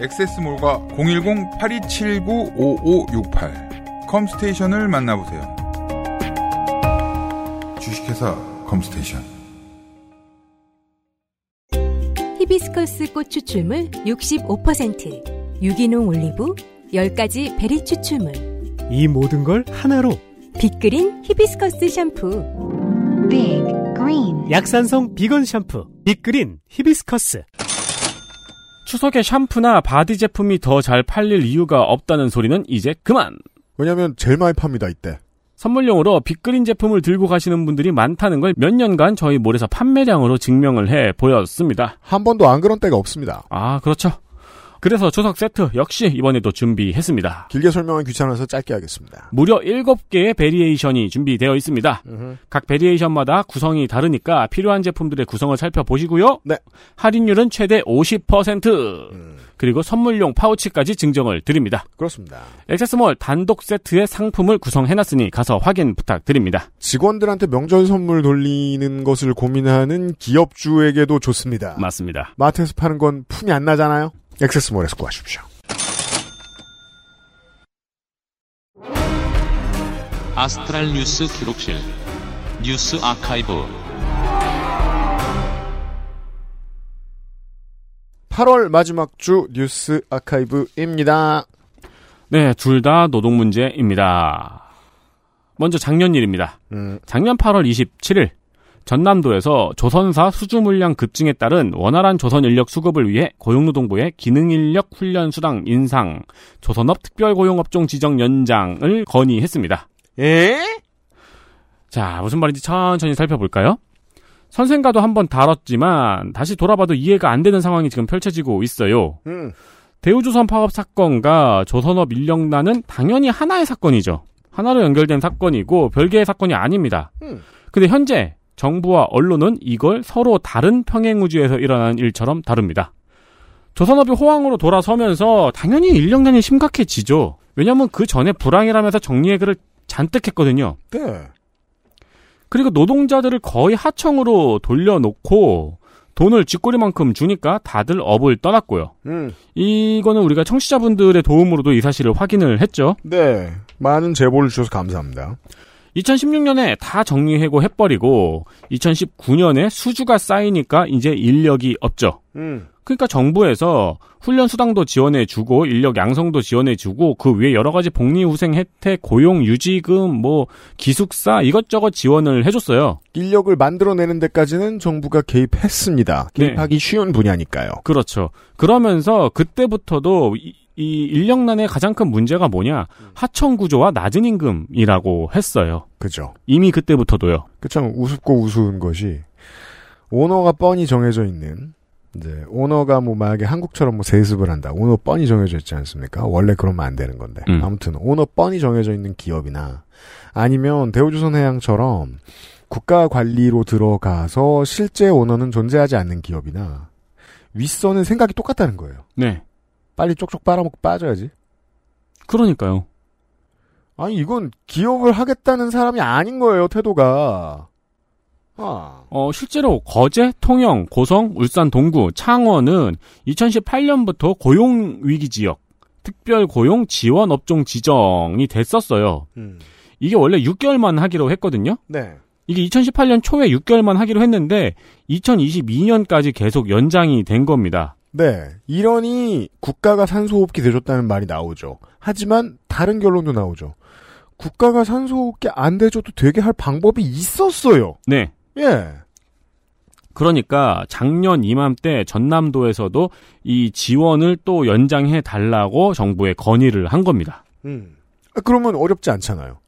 액세스몰과 010-8279-5568 컴스테이션을 만나보세요. 주식회사 컴스테이션. 히비스커스 꽃 추출물 65%, 유기농 올리브, 10가지 베리 추출물, 이 모든 걸 하나로. 빅그린 히비스커스 샴푸. Big Green. 약산성 비건 샴푸. 빅그린 히비스커스 추석에 샴푸나 바디 제품이 더 잘 팔릴 이유가 없다는 소리는 이제 그만! 왜냐면 제일 많이 팝니다, 이때. 선물용으로 빅그린 제품을 들고 가시는 분들이 많다는 걸 몇 년간 저희 몰에서 판매량으로 증명을 해 보였습니다. 한 번도 안 그런 때가 없습니다. 아, 그렇죠. 그래서 추석 세트 역시 이번에도 준비했습니다. 길게 설명은 귀찮아서 짧게 하겠습니다. 무려 7개의 variation이 준비되어 있습니다. 각 variation마다 구성이 다르니까 필요한 제품들의 구성을 살펴보시고요. 네. 할인율은 최대 50%. 그리고 선물용 파우치까지 증정을 드립니다. 그렇습니다. 액세스몰 단독 세트의 상품을 구성해놨으니 가서 확인 부탁드립니다. 직원들한테 명절 선물 돌리는 것을 고민하는 기업주에게도 좋습니다. 맞습니다. 마트에서 파는 건 품이 안 나잖아요? 액세스몰에서 구하십시오. 아스트랄 뉴스 기록실 뉴스 아카이브 8월 마지막 주 뉴스 아카이브입니다. 네, 둘 다 노동 문제입니다. 먼저 작년 일입니다. 음, 작년 8월 27일 전남도에서 조선사 수주 물량 급증에 따른 원활한 조선 인력 수급을 위해 고용노동부의 기능 인력 훈련 수당 인상, 조선업 특별 고용업종 지정 연장을 건의했습니다. 예? 자, 무슨 말인지 천천히 살펴볼까요? 선생과도 한번 다뤘지만 다시 돌아봐도 이해가 안 되는 상황이 지금 펼쳐지고 있어요. 음, 대우조선 파업 사건과 조선업 인력난은 당연히 하나의 사건이죠. 하나로 연결된 사건이고 별개의 사건이 아닙니다. 음. 근데 현재 정부와 언론은 이걸 서로 다른 평행우주에서 일어나는 일처럼 다룹니다. 조선업이 호황으로 돌아서면서 당연히 인력난이 심각해지죠. 왜냐하면 그 전에 불황이라면서 정리해결을 잔뜩 했거든요. 네. 그리고 노동자들을 거의 하청으로 돌려놓고 돈을 쥐꼬리만큼 주니까 다들 업을 떠났고요. 음, 이거는 우리가 청취자분들의 도움으로도 이 사실을 확인을 했죠. 네. 많은 제보를 주셔서 감사합니다. 2016년에 다 정리해고 해버리고 2019년에 수주가 쌓이니까 이제 인력이 없죠. 음, 그러니까 정부에서 훈련 수당도 지원해주고 인력 양성도 지원해주고 그 위에 여러 가지 복리후생 혜택, 고용 유지금, 뭐 기숙사 이것저것 지원을 해줬어요. 인력을 만들어내는 데까지는 정부가 개입했습니다. 개입하기 쉬운 분야니까요. 그렇죠. 그러면서 그때부터도 이, 이 인력난의 가장 큰 문제가 뭐냐 하청 구조와 낮은 임금이라고 했어요. 그죠. 이미 그때부터도요. 그참 우습고 우스운 것이 오너가 뻔히 정해져 있는 이제 오너가 뭐 만약에 한국처럼 뭐 세습을 한다. 오너 뻔히 정해져 있지 않습니까? 원래 그러면 안 되는 건데. 음. 아무튼 오너 뻔히 정해져 있는 기업이나 아니면 대우조선해양처럼 국가 관리로 들어가서 실제 오너는 존재하지 않는 기업이나 윗선은 생각이 똑같다는 거예요. 네. 빨리 쪽쪽 빨아먹고 빠져야지. 그러니까요. 아니 이건 기업을 하겠다는 사람이 아닌 거예요 태도가. 아. 어, 실제로 거제, 통영, 고성, 울산, 동구, 창원은 2018년부터 고용 위기 지역, 특별 고용 지원 업종 지정이 됐었어요. 음. 이게 원래 6개월만 하기로 했거든요. 네. 이게 2018년 초에 6개월만 하기로 했는데 2022년까지 계속 연장이 된 겁니다. 네. 이러니 국가가 산소호흡기 대줬다는 말이 나오죠. 하지만 다른 결론도 나오죠. 국가가 산소호흡기 안 대줘도 되게 할 방법이 있었어요. 네. 예. 그러니까 작년 이맘때 전남도에서도 이 지원을 또 연장해 달라고 정부에 건의를 한 겁니다. 음. 아, 그러면 어렵지 않잖아요.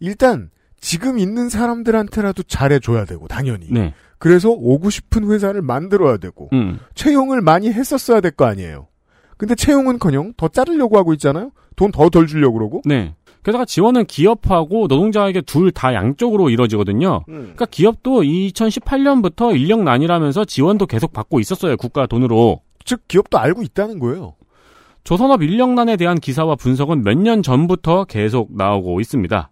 일단 지금 있는 사람들한테라도 잘해줘야 되고 당연히. 네. 그래서 오고 싶은 회사를 만들어야 되고 음. 채용을 많이 했었어야 될 거 아니에요. 근데 채용은커녕 더 자르려고 하고 있잖아요. 돈 더 덜 주려고 그러고. 네. 게다가 지원은 기업하고 노동자에게 둘 다 양쪽으로 이루어지거든요. 음. 그러니까 기업도 2018년부터 인력난이라면서 지원도 계속 받고 있었어요. 국가 돈으로. 즉 기업도 알고 있다는 거예요. 조선업 인력난에 대한 기사와 분석은 몇 년 전부터 계속 나오고 있습니다.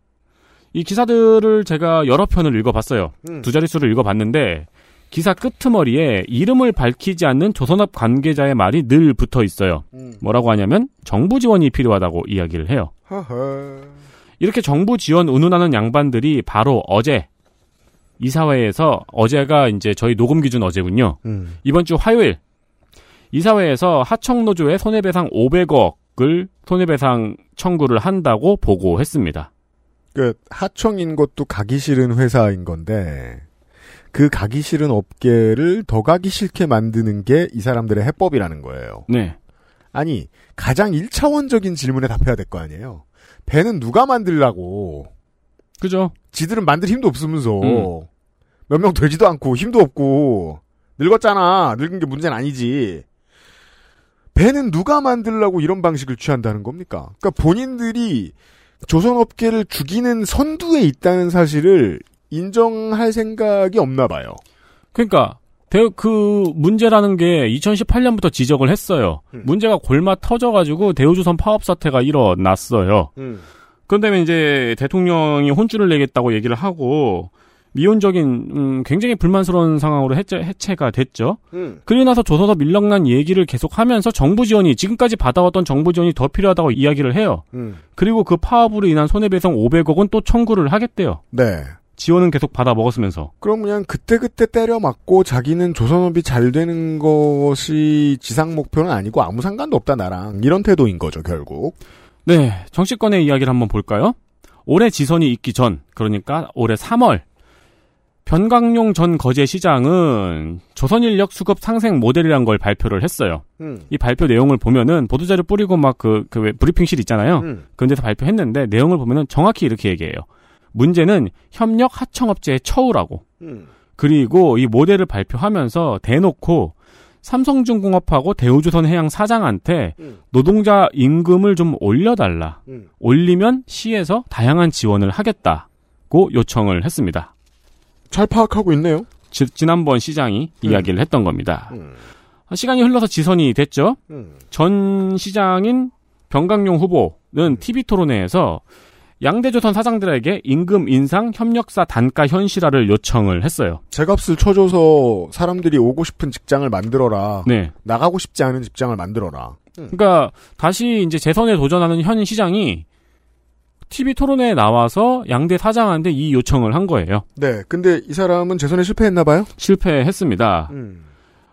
이 기사들을 제가 여러 편을 읽어봤어요. 음. 두 자릿수를 읽어봤는데 기사 끄트머리에 이름을 밝히지 않는 조선업 관계자의 말이 늘 붙어 있어요. 음. 뭐라고 하냐면 정부 지원이 필요하다고 이야기를 해요. 하하. 이렇게 정부 지원 운운하는 양반들이 바로 어제 이사회에서 어제가 이제 저희 녹음 기준 어제군요. 음. 이번 주 화요일 이사회에서 하청노조에 손해배상 500억을 손해배상 청구를 한다고 보고했습니다. 그 하청인 것도 가기 싫은 회사인 건데 그 가기 싫은 업계를 더 가기 싫게 만드는 게 이 사람들의 해법이라는 거예요. 네. 아니 가장 1차원적인 질문에 답해야 될 거 아니에요. 배는 누가 만들라고? 그죠? 지들은 만들 힘도 없으면서 음. 몇명 되지도 않고 힘도 없고 늙었잖아. 늙은 게 문제는 아니지. 배는 누가 만들라고 이런 방식을 취한다는 겁니까? 그러니까 본인들이 조선업계를 죽이는 선두에 있다는 사실을 인정할 생각이 없나 봐요. 그러니까 대- 그 문제라는 게 2018년부터 지적을 했어요. 음. 문제가 골마 터져가지고 대우조선 파업 사태가 일어났어요. 그런데 이제 대통령이 혼쭐을 내겠다고 얘기를 하고 미온적인 음, 굉장히 불만스러운 상황으로 해체, 해체가 됐죠. 음. 그리고 나서 조선업 인력난 얘기를 계속하면서 정부 지원이 지금까지 받아왔던 정부 지원이 더 필요하다고 이야기를 해요. 음. 그리고 그 파업으로 인한 손해배상 500억은 또 청구를 하겠대요. 네. 지원은 계속 받아 먹었으면서. 그럼 그냥 그때그때 때려 맞고 자기는 조선업이 잘 되는 것이 지상 목표는 아니고 아무 상관도 없다 나랑 이런 태도인 거죠 결국. 네, 정치권의 이야기를 한번 볼까요? 올해 지선이 있기 전, 그러니까 올해 3월, 변광용 전 거제 시장은 조선인력 수급 상생 모델이란 걸 발표를 했어요. 음. 이 발표 내용을 보면은 보도자료 뿌리고 막 그, 그왜 브리핑실 있잖아요. 음. 그런 데서 발표했는데 내용을 보면은 정확히 이렇게 얘기해요. 문제는 협력 하청업체의 처우라고. 음. 그리고 이 모델을 발표하면서 대놓고 삼성중공업하고 대우조선해양 사장한테 음. 노동자 임금을 좀 올려달라. 음. 올리면 시에서 다양한 지원을 하겠다고 요청을 했습니다. 잘 파악하고 있네요. 지, 지난번 시장이 음. 이야기를 했던 겁니다. 음. 시간이 흘러서 지선이 됐죠. 음. 전 시장인 병강용 후보는 TV 토론회에서 양대조선 사장들에게 임금 인상 협력사 단가 현실화를 요청을 했어요. 제값을 쳐줘서 사람들이 오고 싶은 직장을 만들어라. 네. 나가고 싶지 않은 직장을 만들어라. 그러니까 다시 이제 재선에 도전하는 현 시장이 TV 토론회에 나와서 양대 사장한테 이 요청을 한 거예요. 네. 근데 이 사람은 재선에 실패했나 봐요. 실패했습니다. 음.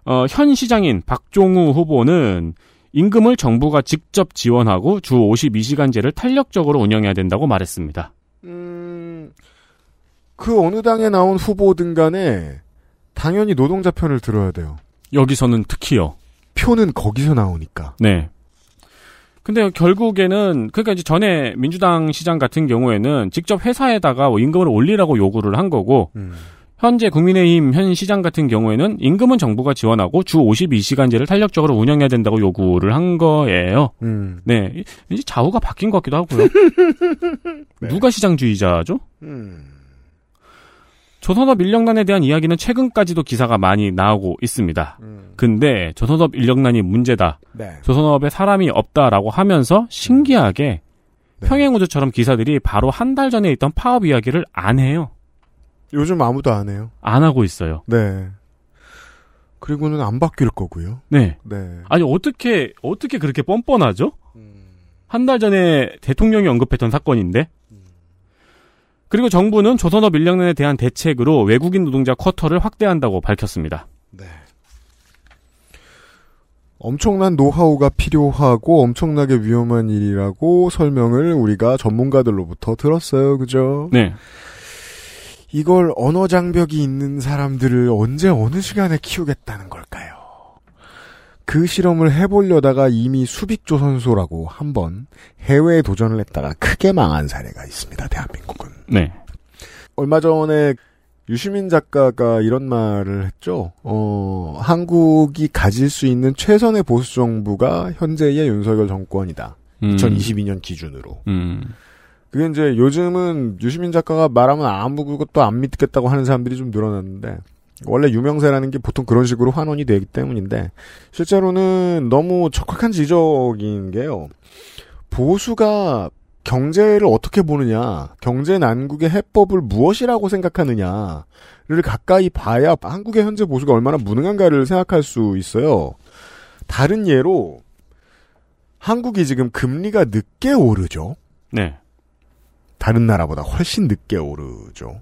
어, 현 시장인 박종우 후보는 임금을 정부가 직접 지원하고 주 52시간제를 탄력적으로 운영해야 된다고 말했습니다. 음, 그 어느 당에 나온 후보든 간에 당연히 노동자 편을 들어야 돼요. 여기서는 특히요. 표는 거기서 나오니까. 네. 근데 결국에는 그러니까 이제 전에 민주당 시장 같은 경우에는 직접 회사에다가 뭐 임금을 올리라고 요구를 한 거고 음. 현재 국민의힘 현 시장 같은 경우에는 임금은 정부가 지원하고 주 52시간제를 탄력적으로 운영해야 된다고 요구를 한 거예요. 음. 네. 이제 좌우가 바뀐 것 같기도 하고요. 누가 시장주의자죠? 음. 조선업 인력난에 대한 이야기는 최근까지도 기사가 많이 나오고 있습니다. 근데 조선업 인력난이 문제다. 네. 조선업에 사람이 없다라고 하면서 신기하게 평행우주처럼 기사들이 바로 한 달 전에 있던 파업 이야기를 안 해요. 요즘 아무도 안 해요. 안 하고 있어요. 네. 그리고는 안 바뀔 거고요. 네. 네. 아니 어떻게 어떻게 그렇게 뻔뻔하죠? 한달 전에 대통령이 언급했던 사건인데. 그리고 정부는 조선업 인력난에 대한 대책으로 외국인 노동자 쿼터를 확대한다고 밝혔습니다. 엄청난 노하우가 필요하고 엄청나게 위험한 일이라고 설명을 우리가 전문가들로부터 들었어요. 그죠? 네. 이걸 언어 장벽이 있는 사람들을 언제 어느 시간에 키우겠다는 걸까요? 그 실험을 해보려다가 이미 수빅조선소라고 한 번 해외에 도전을 했다가 크게 망한 사례가 있습니다. 대한민국은. 네. 얼마 전에 유시민 작가가 이런 말을 했죠. 어, 한국이 가질 수 있는 최선의 보수 정부가 현재의 윤석열 정권이다. 음. 2022년 기준으로. 음. 그게 이제 요즘은 유시민 작가가 말하면 아무것도 안 믿겠다고 하는 사람들이 좀 늘어났는데 원래 유명세라는 게 보통 그런 식으로 환원이 되기 때문인데 실제로는 너무 척박한 지적인 게요. 보수가 경제를 어떻게 보느냐, 경제 난국의 해법을 무엇이라고 생각하느냐를 가까이 봐야 한국의 현재 보수가 얼마나 무능한가를 생각할 수 있어요. 다른 예로 한국이 지금 금리가 늦게 오르죠. 네. 다른 나라보다 훨씬 늦게 오르죠.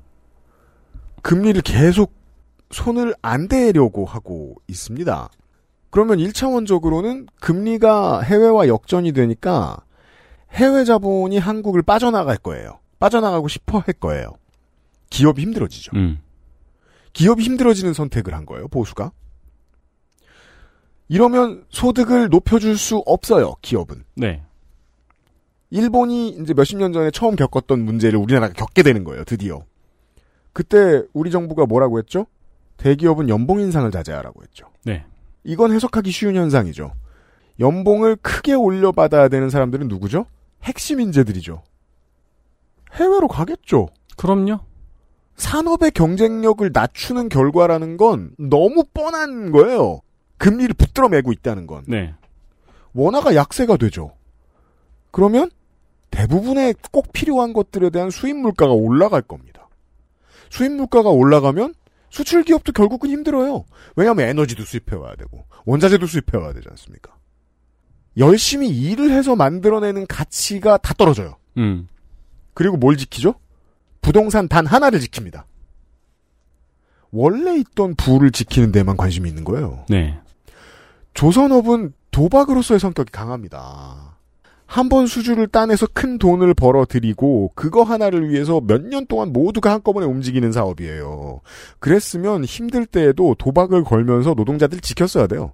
금리를 계속 손을 안 대려고 하고 있습니다. 그러면 1차원적으로는 금리가 해외와 역전이 되니까 해외 자본이 한국을 빠져나갈 거예요. 빠져나가고 싶어 할 거예요. 기업이 힘들어지죠. 음. 기업이 힘들어지는 선택을 한 거예요, 보수가. 이러면 소득을 높여줄 수 없어요, 기업은. 네. 일본이 이제 몇십 년 전에 처음 겪었던 문제를 우리나라가 겪게 되는 거예요, 드디어. 그때 우리 정부가 뭐라고 했죠? 대기업은 연봉 인상을 자제하라고 했죠. 네. 이건 해석하기 쉬운 현상이죠. 연봉을 크게 올려받아야 되는 사람들은 누구죠? 핵심 인재들이죠. 해외로 가겠죠. 그럼요. 산업의 경쟁력을 낮추는 결과라는 건 너무 뻔한 거예요. 금리를 붙들어 매고 있다는 건. 네. 원화가 약세가 되죠. 그러면 대부분의 꼭 필요한 것들에 대한 수입 물가가 올라갈 겁니다. 수입 물가가 올라가면 수출 기업도 결국은 힘들어요. 왜냐하면 에너지도 수입해와야 되고 원자재도 수입해와야 되지 않습니까? 열심히 일을 해서 만들어내는 가치가 다 떨어져요. 음. 그리고 뭘 지키죠? 부동산 단 하나를 지킵니다. 원래 있던 부를 지키는 데만 관심이 있는 거예요. 네. 조선업은 도박으로서의 성격이 강합니다. 한 번 수주를 따내서 큰 돈을 벌어들이고 그거 하나를 위해서 몇 년 동안 모두가 한꺼번에 움직이는 사업이에요. 그랬으면 힘들 때에도 도박을 걸면서 노동자들 지켰어야 돼요.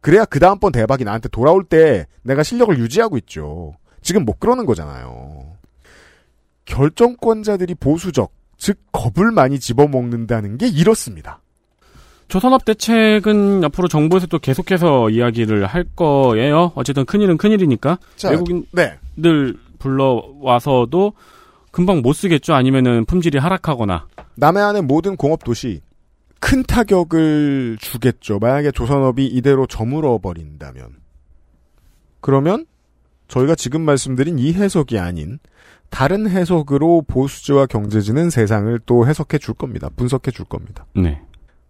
그래야 그 다음번 대박이 나한테 돌아올 때 내가 실력을 유지하고 있죠. 지금 못 그러는 거잖아요. 결정권자들이 보수적, 즉 겁을 많이 집어먹는다는 게 이렇습니다. 조선업 대책은 앞으로 정부에서도 계속해서 이야기를 할 거예요. 어쨌든 큰일은 큰일이니까 자, 외국인들 네. 불러와서도 금방 못 쓰겠죠. 아니면은 품질이 하락하거나. 남해안의 모든 공업 도시 큰 타격을 주겠죠. 만약에 조선업이 이대로 저물어 버린다면. 그러면 저희가 지금 말씀드린 이 해석이 아닌 다른 해석으로 보수지와 경제지는 세상을 또 해석해 줄 겁니다. 분석해 줄 겁니다. 네.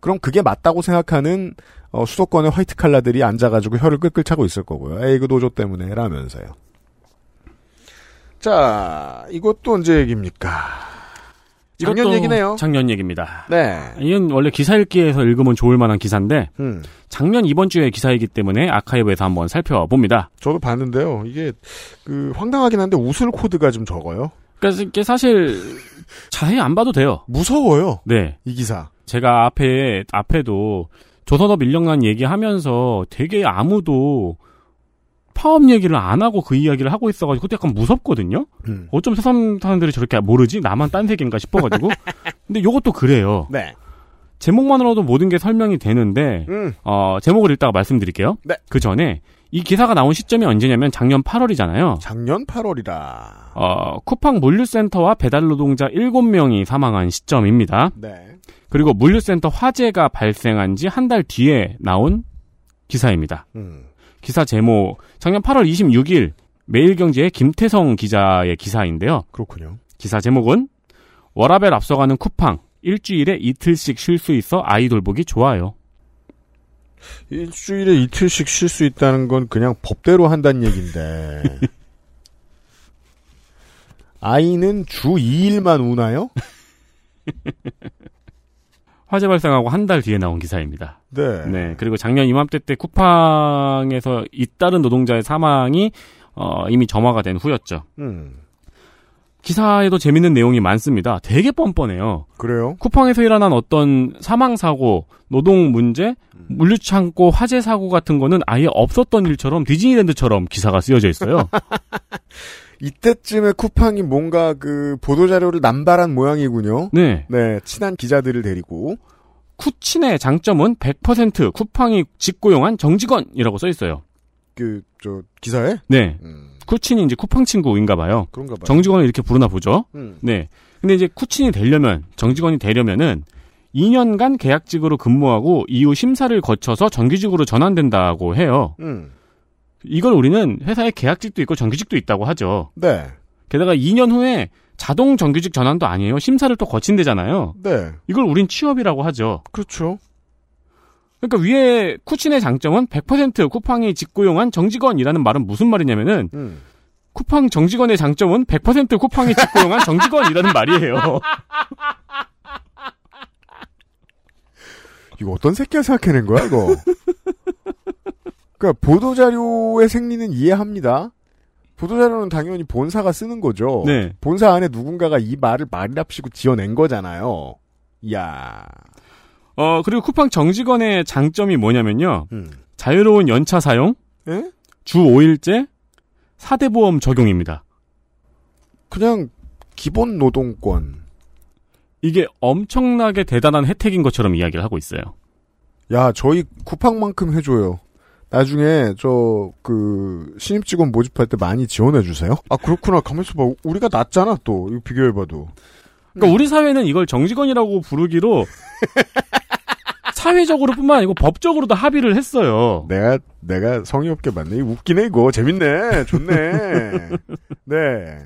그럼 그게 맞다고 생각하는 어, 수도권의 화이트 칼라들이 앉아가지고 혀를 끌끌 차고 있을 거고요. 에이 그 노조 때문에 라면서요. 자, 이것도 언제 얘기입니까? 작년 얘기네요. 작년 얘기입니다. 네. 이건 원래 기사 읽기에서 읽으면 좋을 만한 기사인데 음. 작년 이번 주의 기사이기 때문에 아카이브에서 한번 살펴봅니다. 저도 봤는데요. 이게 그 황당하긴 한데 웃을 코드가 좀 적어요. 이게 사실 자세히 안 봐도 돼요. 무서워요. 네. 이 기사. 제가 앞에 앞에도 조선업 인력난 얘기하면서 되게 아무도 파업 얘기를 안 하고 그 이야기를 하고 있어가지고 그때 약간 무섭거든요. 음. 어쩜 세상 사람들이 저렇게 모르지? 나만 딴 세계인가 싶어가지고. 근데 이것도 그래요. 네. 제목만으로도 모든 게 설명이 되는데 음. 어, 제목을 읽다가 말씀드릴게요. 네. 그 전에 이 기사가 나온 시점이 언제냐면 작년 8월이잖아요. 작년 8월이라. 어, 쿠팡 물류센터와 배달 노동자 7명이 사망한 시점입니다. 네. 그리고 물류센터 화재가 발생한 지 한 달 뒤에 나온 기사입니다. 음. 기사 제목 작년 8월 26일 매일경제의 김태성 기자의 기사인데요. 그렇군요. 기사 제목은 워라벨 앞서가는 쿠팡 일주일에 이틀씩 쉴 수 있어 아이돌 보기 좋아요. 일주일에 이틀씩 쉴 수 있다는 건 그냥 법대로 한다는 얘기인데. 아이는 주 2일만 우나요? 화재 발생하고 한 달 뒤에 나온 기사입니다. 네. 네. 그리고 작년 이맘때 때 쿠팡에서 잇따른 노동자의 사망이 어, 이미 점화가 된 후였죠. 음. 기사에도 재밌는 내용이 많습니다. 되게 뻔뻔해요. 그래요? 쿠팡에서 일어난 어떤 사망 사고, 노동 문제, 물류 창고 화재 사고 같은 거는 아예 없었던 일처럼 디즈니랜드처럼 기사가 쓰여져 있어요. 이때쯤에 쿠팡이 뭔가 그 보도자료를 남발한 모양이군요. 네. 네, 친한 기자들을 데리고. 쿠친의 장점은 100% 쿠팡이 직고용한 정직원이라고 써 있어요. 그, 저, 기사에? 네. 쿠친이 이제 쿠팡 친구인가 봐요. 그런가 봐요. 정직원을 이렇게 부르나 보죠. 음. 네. 근데 이제 쿠친이 되려면, 정직원이 되려면은 2년간 계약직으로 근무하고 이후 심사를 거쳐서 정규직으로 전환된다고 해요. 음. 이걸 우리는 회사에 계약직도 있고 정규직도 있다고 하죠. 네. 게다가 2년 후에 자동 정규직 전환도 아니에요. 심사를 또 거친대잖아요. 네. 이걸 우린 취업이라고 하죠. 그렇죠. 그러니까 위에 쿠친의 장점은 100% 쿠팡이 직고용한 정직원이라는 말은 무슨 말이냐면은 음. 쿠팡 정직원의 장점은 100% 쿠팡이 직고용한 정직원이라는 말이에요. 이거 어떤 새끼가 생각해낸 거야, 이거? 그러니까 보도 자료의 생리는 이해합니다. 보도 자료는 당연히 본사가 쓰는 거죠. 네. 본사 안에 누군가가 이 말을 말이랍시고 지어낸 거잖아요. 이야. 어, 그리고 쿠팡 정직원의 장점이 뭐냐면요. 음. 자유로운 연차 사용, 예? 주 5일제, 4대 보험 적용입니다. 그냥 기본 노동권. 이게 엄청나게 대단한 혜택인 것처럼 이야기를 하고 있어요. 야, 저희 쿠팡만큼 해줘요. 나중에 저 그 신입 직원 모집할 때 많이 지원해 주세요. 아 그렇구나. 가만있어 봐. 우리가 낫잖아 또 이거 비교해봐도. 그러니까 우리 사회는 이걸 정직원이라고 부르기로 사회적으로뿐만 아니고 법적으로도 합의를 했어요. 내가 내가 성의 없게 봤네. 이거 웃기네 이거 재밌네. 좋네. 네.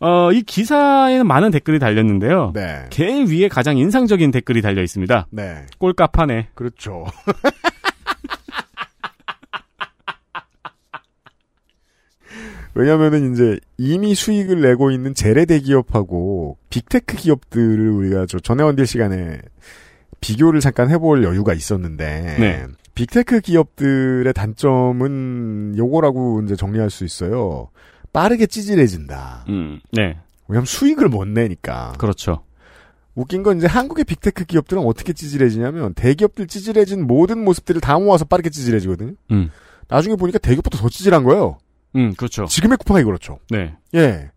어, 이 기사에는 많은 댓글이 달렸는데요. 네. 제일 위에 가장 인상적인 댓글이 달려 있습니다. 네. 꼴값하네. 그렇죠. 왜냐면은 이제 이미 수익을 내고 있는 재래 대기업하고 빅테크 기업들을 우리가 저 전해원딜 시간에 비교를 잠깐 해볼 여유가 있었는데 네. 빅테크 기업들의 단점은 요거라고 이제 정리할 수 있어요. 빠르게 찌질해진다. 음, 네. 왜냐면 수익을 못 내니까. 그렇죠. 웃긴 건 이제 한국의 빅테크 기업들은 어떻게 찌질해지냐면 대기업들 찌질해진 모든 모습들을 다 모아서 빠르게 찌질해지거든요. 음. 나중에 보니까 대기업보다 더 찌질한 거예요. 음, 그렇죠. 지금의 쿠팡이 그렇죠. 네. 예.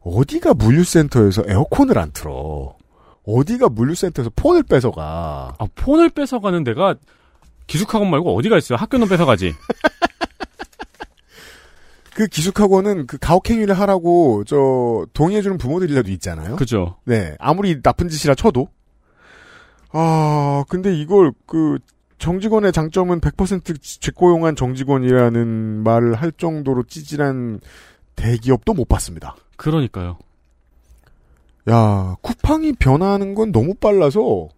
어디가 물류센터에서 에어컨을 안 틀어. 어디가 물류센터에서 폰을 뺏어가. 아, 폰을 뺏어가는 데가 기숙학원 말고 어디가 있어요? 학교는 뺏어가지. 그 기숙학원은 그 가혹행위를 하라고 저 동의해주는 부모들이라도 있잖아요. 그죠. 네. 아무리 나쁜 짓이라 쳐도. 아, 근데 이걸 그 정직원의 장점은 100% 직고용한 정직원이라는 말을 할 정도로 찌질한 대기업도 못 봤습니다. 그러니까요. 야, 쿠팡이 변화하는 건 너무 빨라서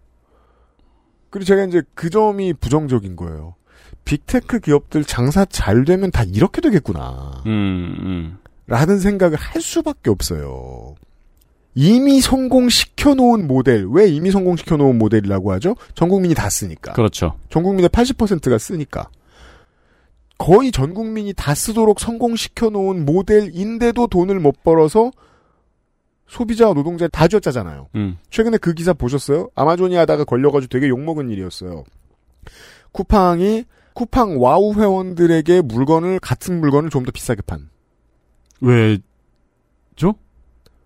그리고 제가 이제 그 점이 부정적인 거예요. 빅테크 기업들 장사 잘 되면 다 이렇게 되겠구나. 음, 음. 라는 생각을 할 수밖에 없어요. 이미 성공시켜 놓은 모델, 왜 이미 성공시켜 놓은 모델이라고 하죠? 전 국민이 다 쓰니까. 그렇죠. 전 국민의 80%가 쓰니까. 거의 전 국민이 다 쓰도록 성공시켜 놓은 모델인데도 돈을 못 벌어서 소비자와 노동자 다 쥐었잖아요. 음. 최근에 그 기사 보셨어요? 아마존이 하다가 걸려가지고 되게 욕먹은 일이었어요. 쿠팡이 쿠팡 와우 회원들에게 물건을 같은 물건을 좀 더 비싸게 판. 왜죠?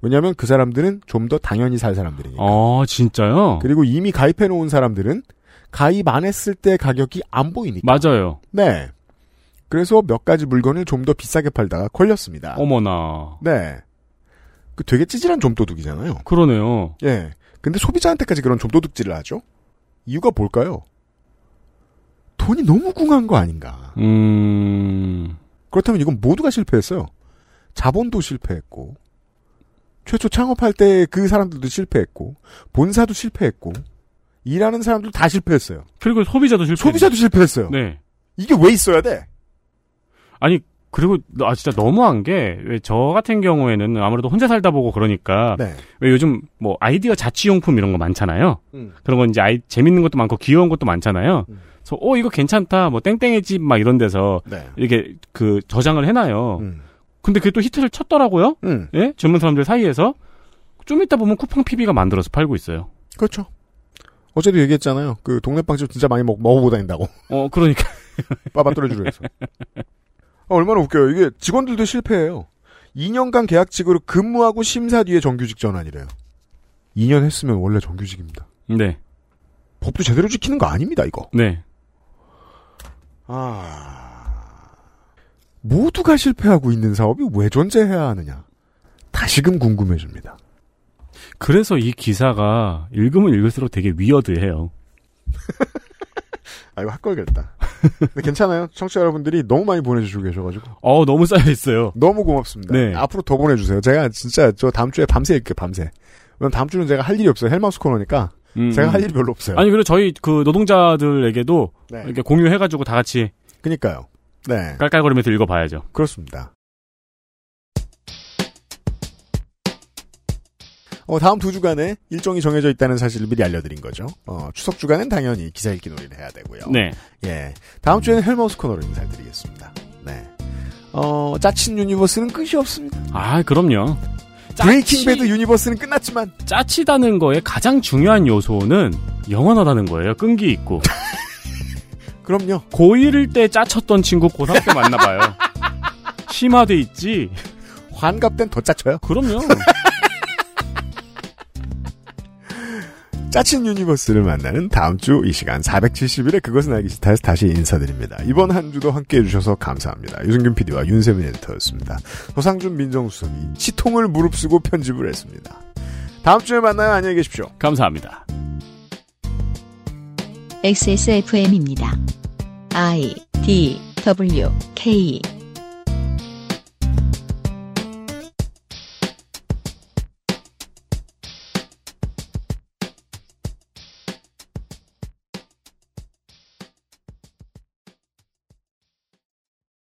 왜냐하면 그 사람들은 좀 더 당연히 살 사람들이니까. 아, 진짜요? 그리고 이미 가입해 놓은 사람들은 가입 안 했을 때 가격이 안 보이니까. 맞아요. 네. 그래서 몇 가지 물건을 좀 더 비싸게 팔다가 걸렸습니다. 어머나. 네. 그 되게 찌질한 좀도둑이잖아요. 그러네요. 예. 근데 소비자한테까지 그런 좀도둑질을 하죠? 이유가 뭘까요? 돈이 너무 궁한 거 아닌가. 음. 그렇다면 이건 모두가 실패했어요. 자본도 실패했고, 최초 창업할 때 그 사람들도 실패했고, 본사도 실패했고, 일하는 사람들 다 실패했어요. 그리고 소비자도 실패. 소비자도 실패했어요. 네. 이게 왜 있어야 돼? 아니 그리고 아 진짜 너무한 게 왜 저 같은 경우에는 아무래도 혼자 살다 보고 그러니까 네. 왜 요즘 뭐 아이디어 자취용품 이런 거 많잖아요. 음. 그런 건 이제 아이 재밌는 것도 많고 귀여운 것도 많잖아요. 그래서 어 이거 괜찮다 뭐 땡땡의 집 막 이런 데서 네. 이렇게 그 저장을 해놔요. 음. 근데 그게 또 히트를 쳤더라고요. 음. 예? 젊은 사람들 사이에서 좀 이따 보면 쿠팡 PB가 만들어서 팔고 있어요. 그렇죠. 어제도 얘기했잖아요. 그 동네 빵집 진짜 많이 먹, 먹어보고 다닌다고. 어, 그러니까. 빠바떨어주려 해서. 아, 얼마나 웃겨요. 이게 직원들도 실패해요. 2년간 계약직으로 근무하고 심사 뒤에 정규직 전환이래요. 2년 했으면 원래 정규직입니다. 네. 법도 제대로 지키는 거 아닙니다, 이거. 네. 아. 모두가 실패하고 있는 사업이 왜 존재해야 하느냐. 다시금 궁금해집니다. 그래서 이 기사가 읽으면 읽을수록 되게 위어드해요. 아, 이거 할 걸겠다. 근데 괜찮아요. 청취자 여러분들이 너무 많이 보내주시고 계셔가지고. 어, 너무 쌓여있어요. 너무 고맙습니다. 네. 앞으로 더 보내주세요. 제가 진짜 저 다음 주에 밤새 읽게요, 밤새. 왜냐면 다음 주는 제가 할 일이 없어요. 헬마우스 코너니까. 음, 제가 음. 할 일이 별로 없어요. 아니, 그리고 저희 그 노동자들에게도 네. 이렇게 공유해가지고 다 같이 그니까요. 네. 깔깔거리면서 읽어봐야죠. 그렇습니다. 어, 다음 두 주간에 일정이 정해져 있다는 사실을 미리 알려드린 거죠. 어, 추석 주간엔 당연히 기사 읽기 놀이를 해야 되고요. 네. 예. 다음 주에는 헬마우스 코너로 인사를 드리겠습니다. 네. 어, 짜친 universe는 끝이 없습니다. 아, 그럼요. 브레이킹 배드 universe는 끝났지만 짜치다는 거의 가장 중요한 요소는 영원하다는 거예요. 끈기 있고. 그럼요. 고1일 때 짜쳤던 친구 고3 때 만나봐요. 심화돼 있지. 환갑 땐 더 짜쳐요. 그럼요. 짜친 universe를 만나는 다음 주 이 시간 470일에 그것은 알기 싫다에서 다시 인사드립니다. 이번 한 주도 함께 해 주셔서 감사합니다. 유승균 PD와 윤세민 에디터였습니다. 조상준 민정수석이 치통을 무릅쓰고 편집을 했습니다. 다음 주에 만나요. 안녕히 계십시오. 감사합니다. XSFM입니다. I D W K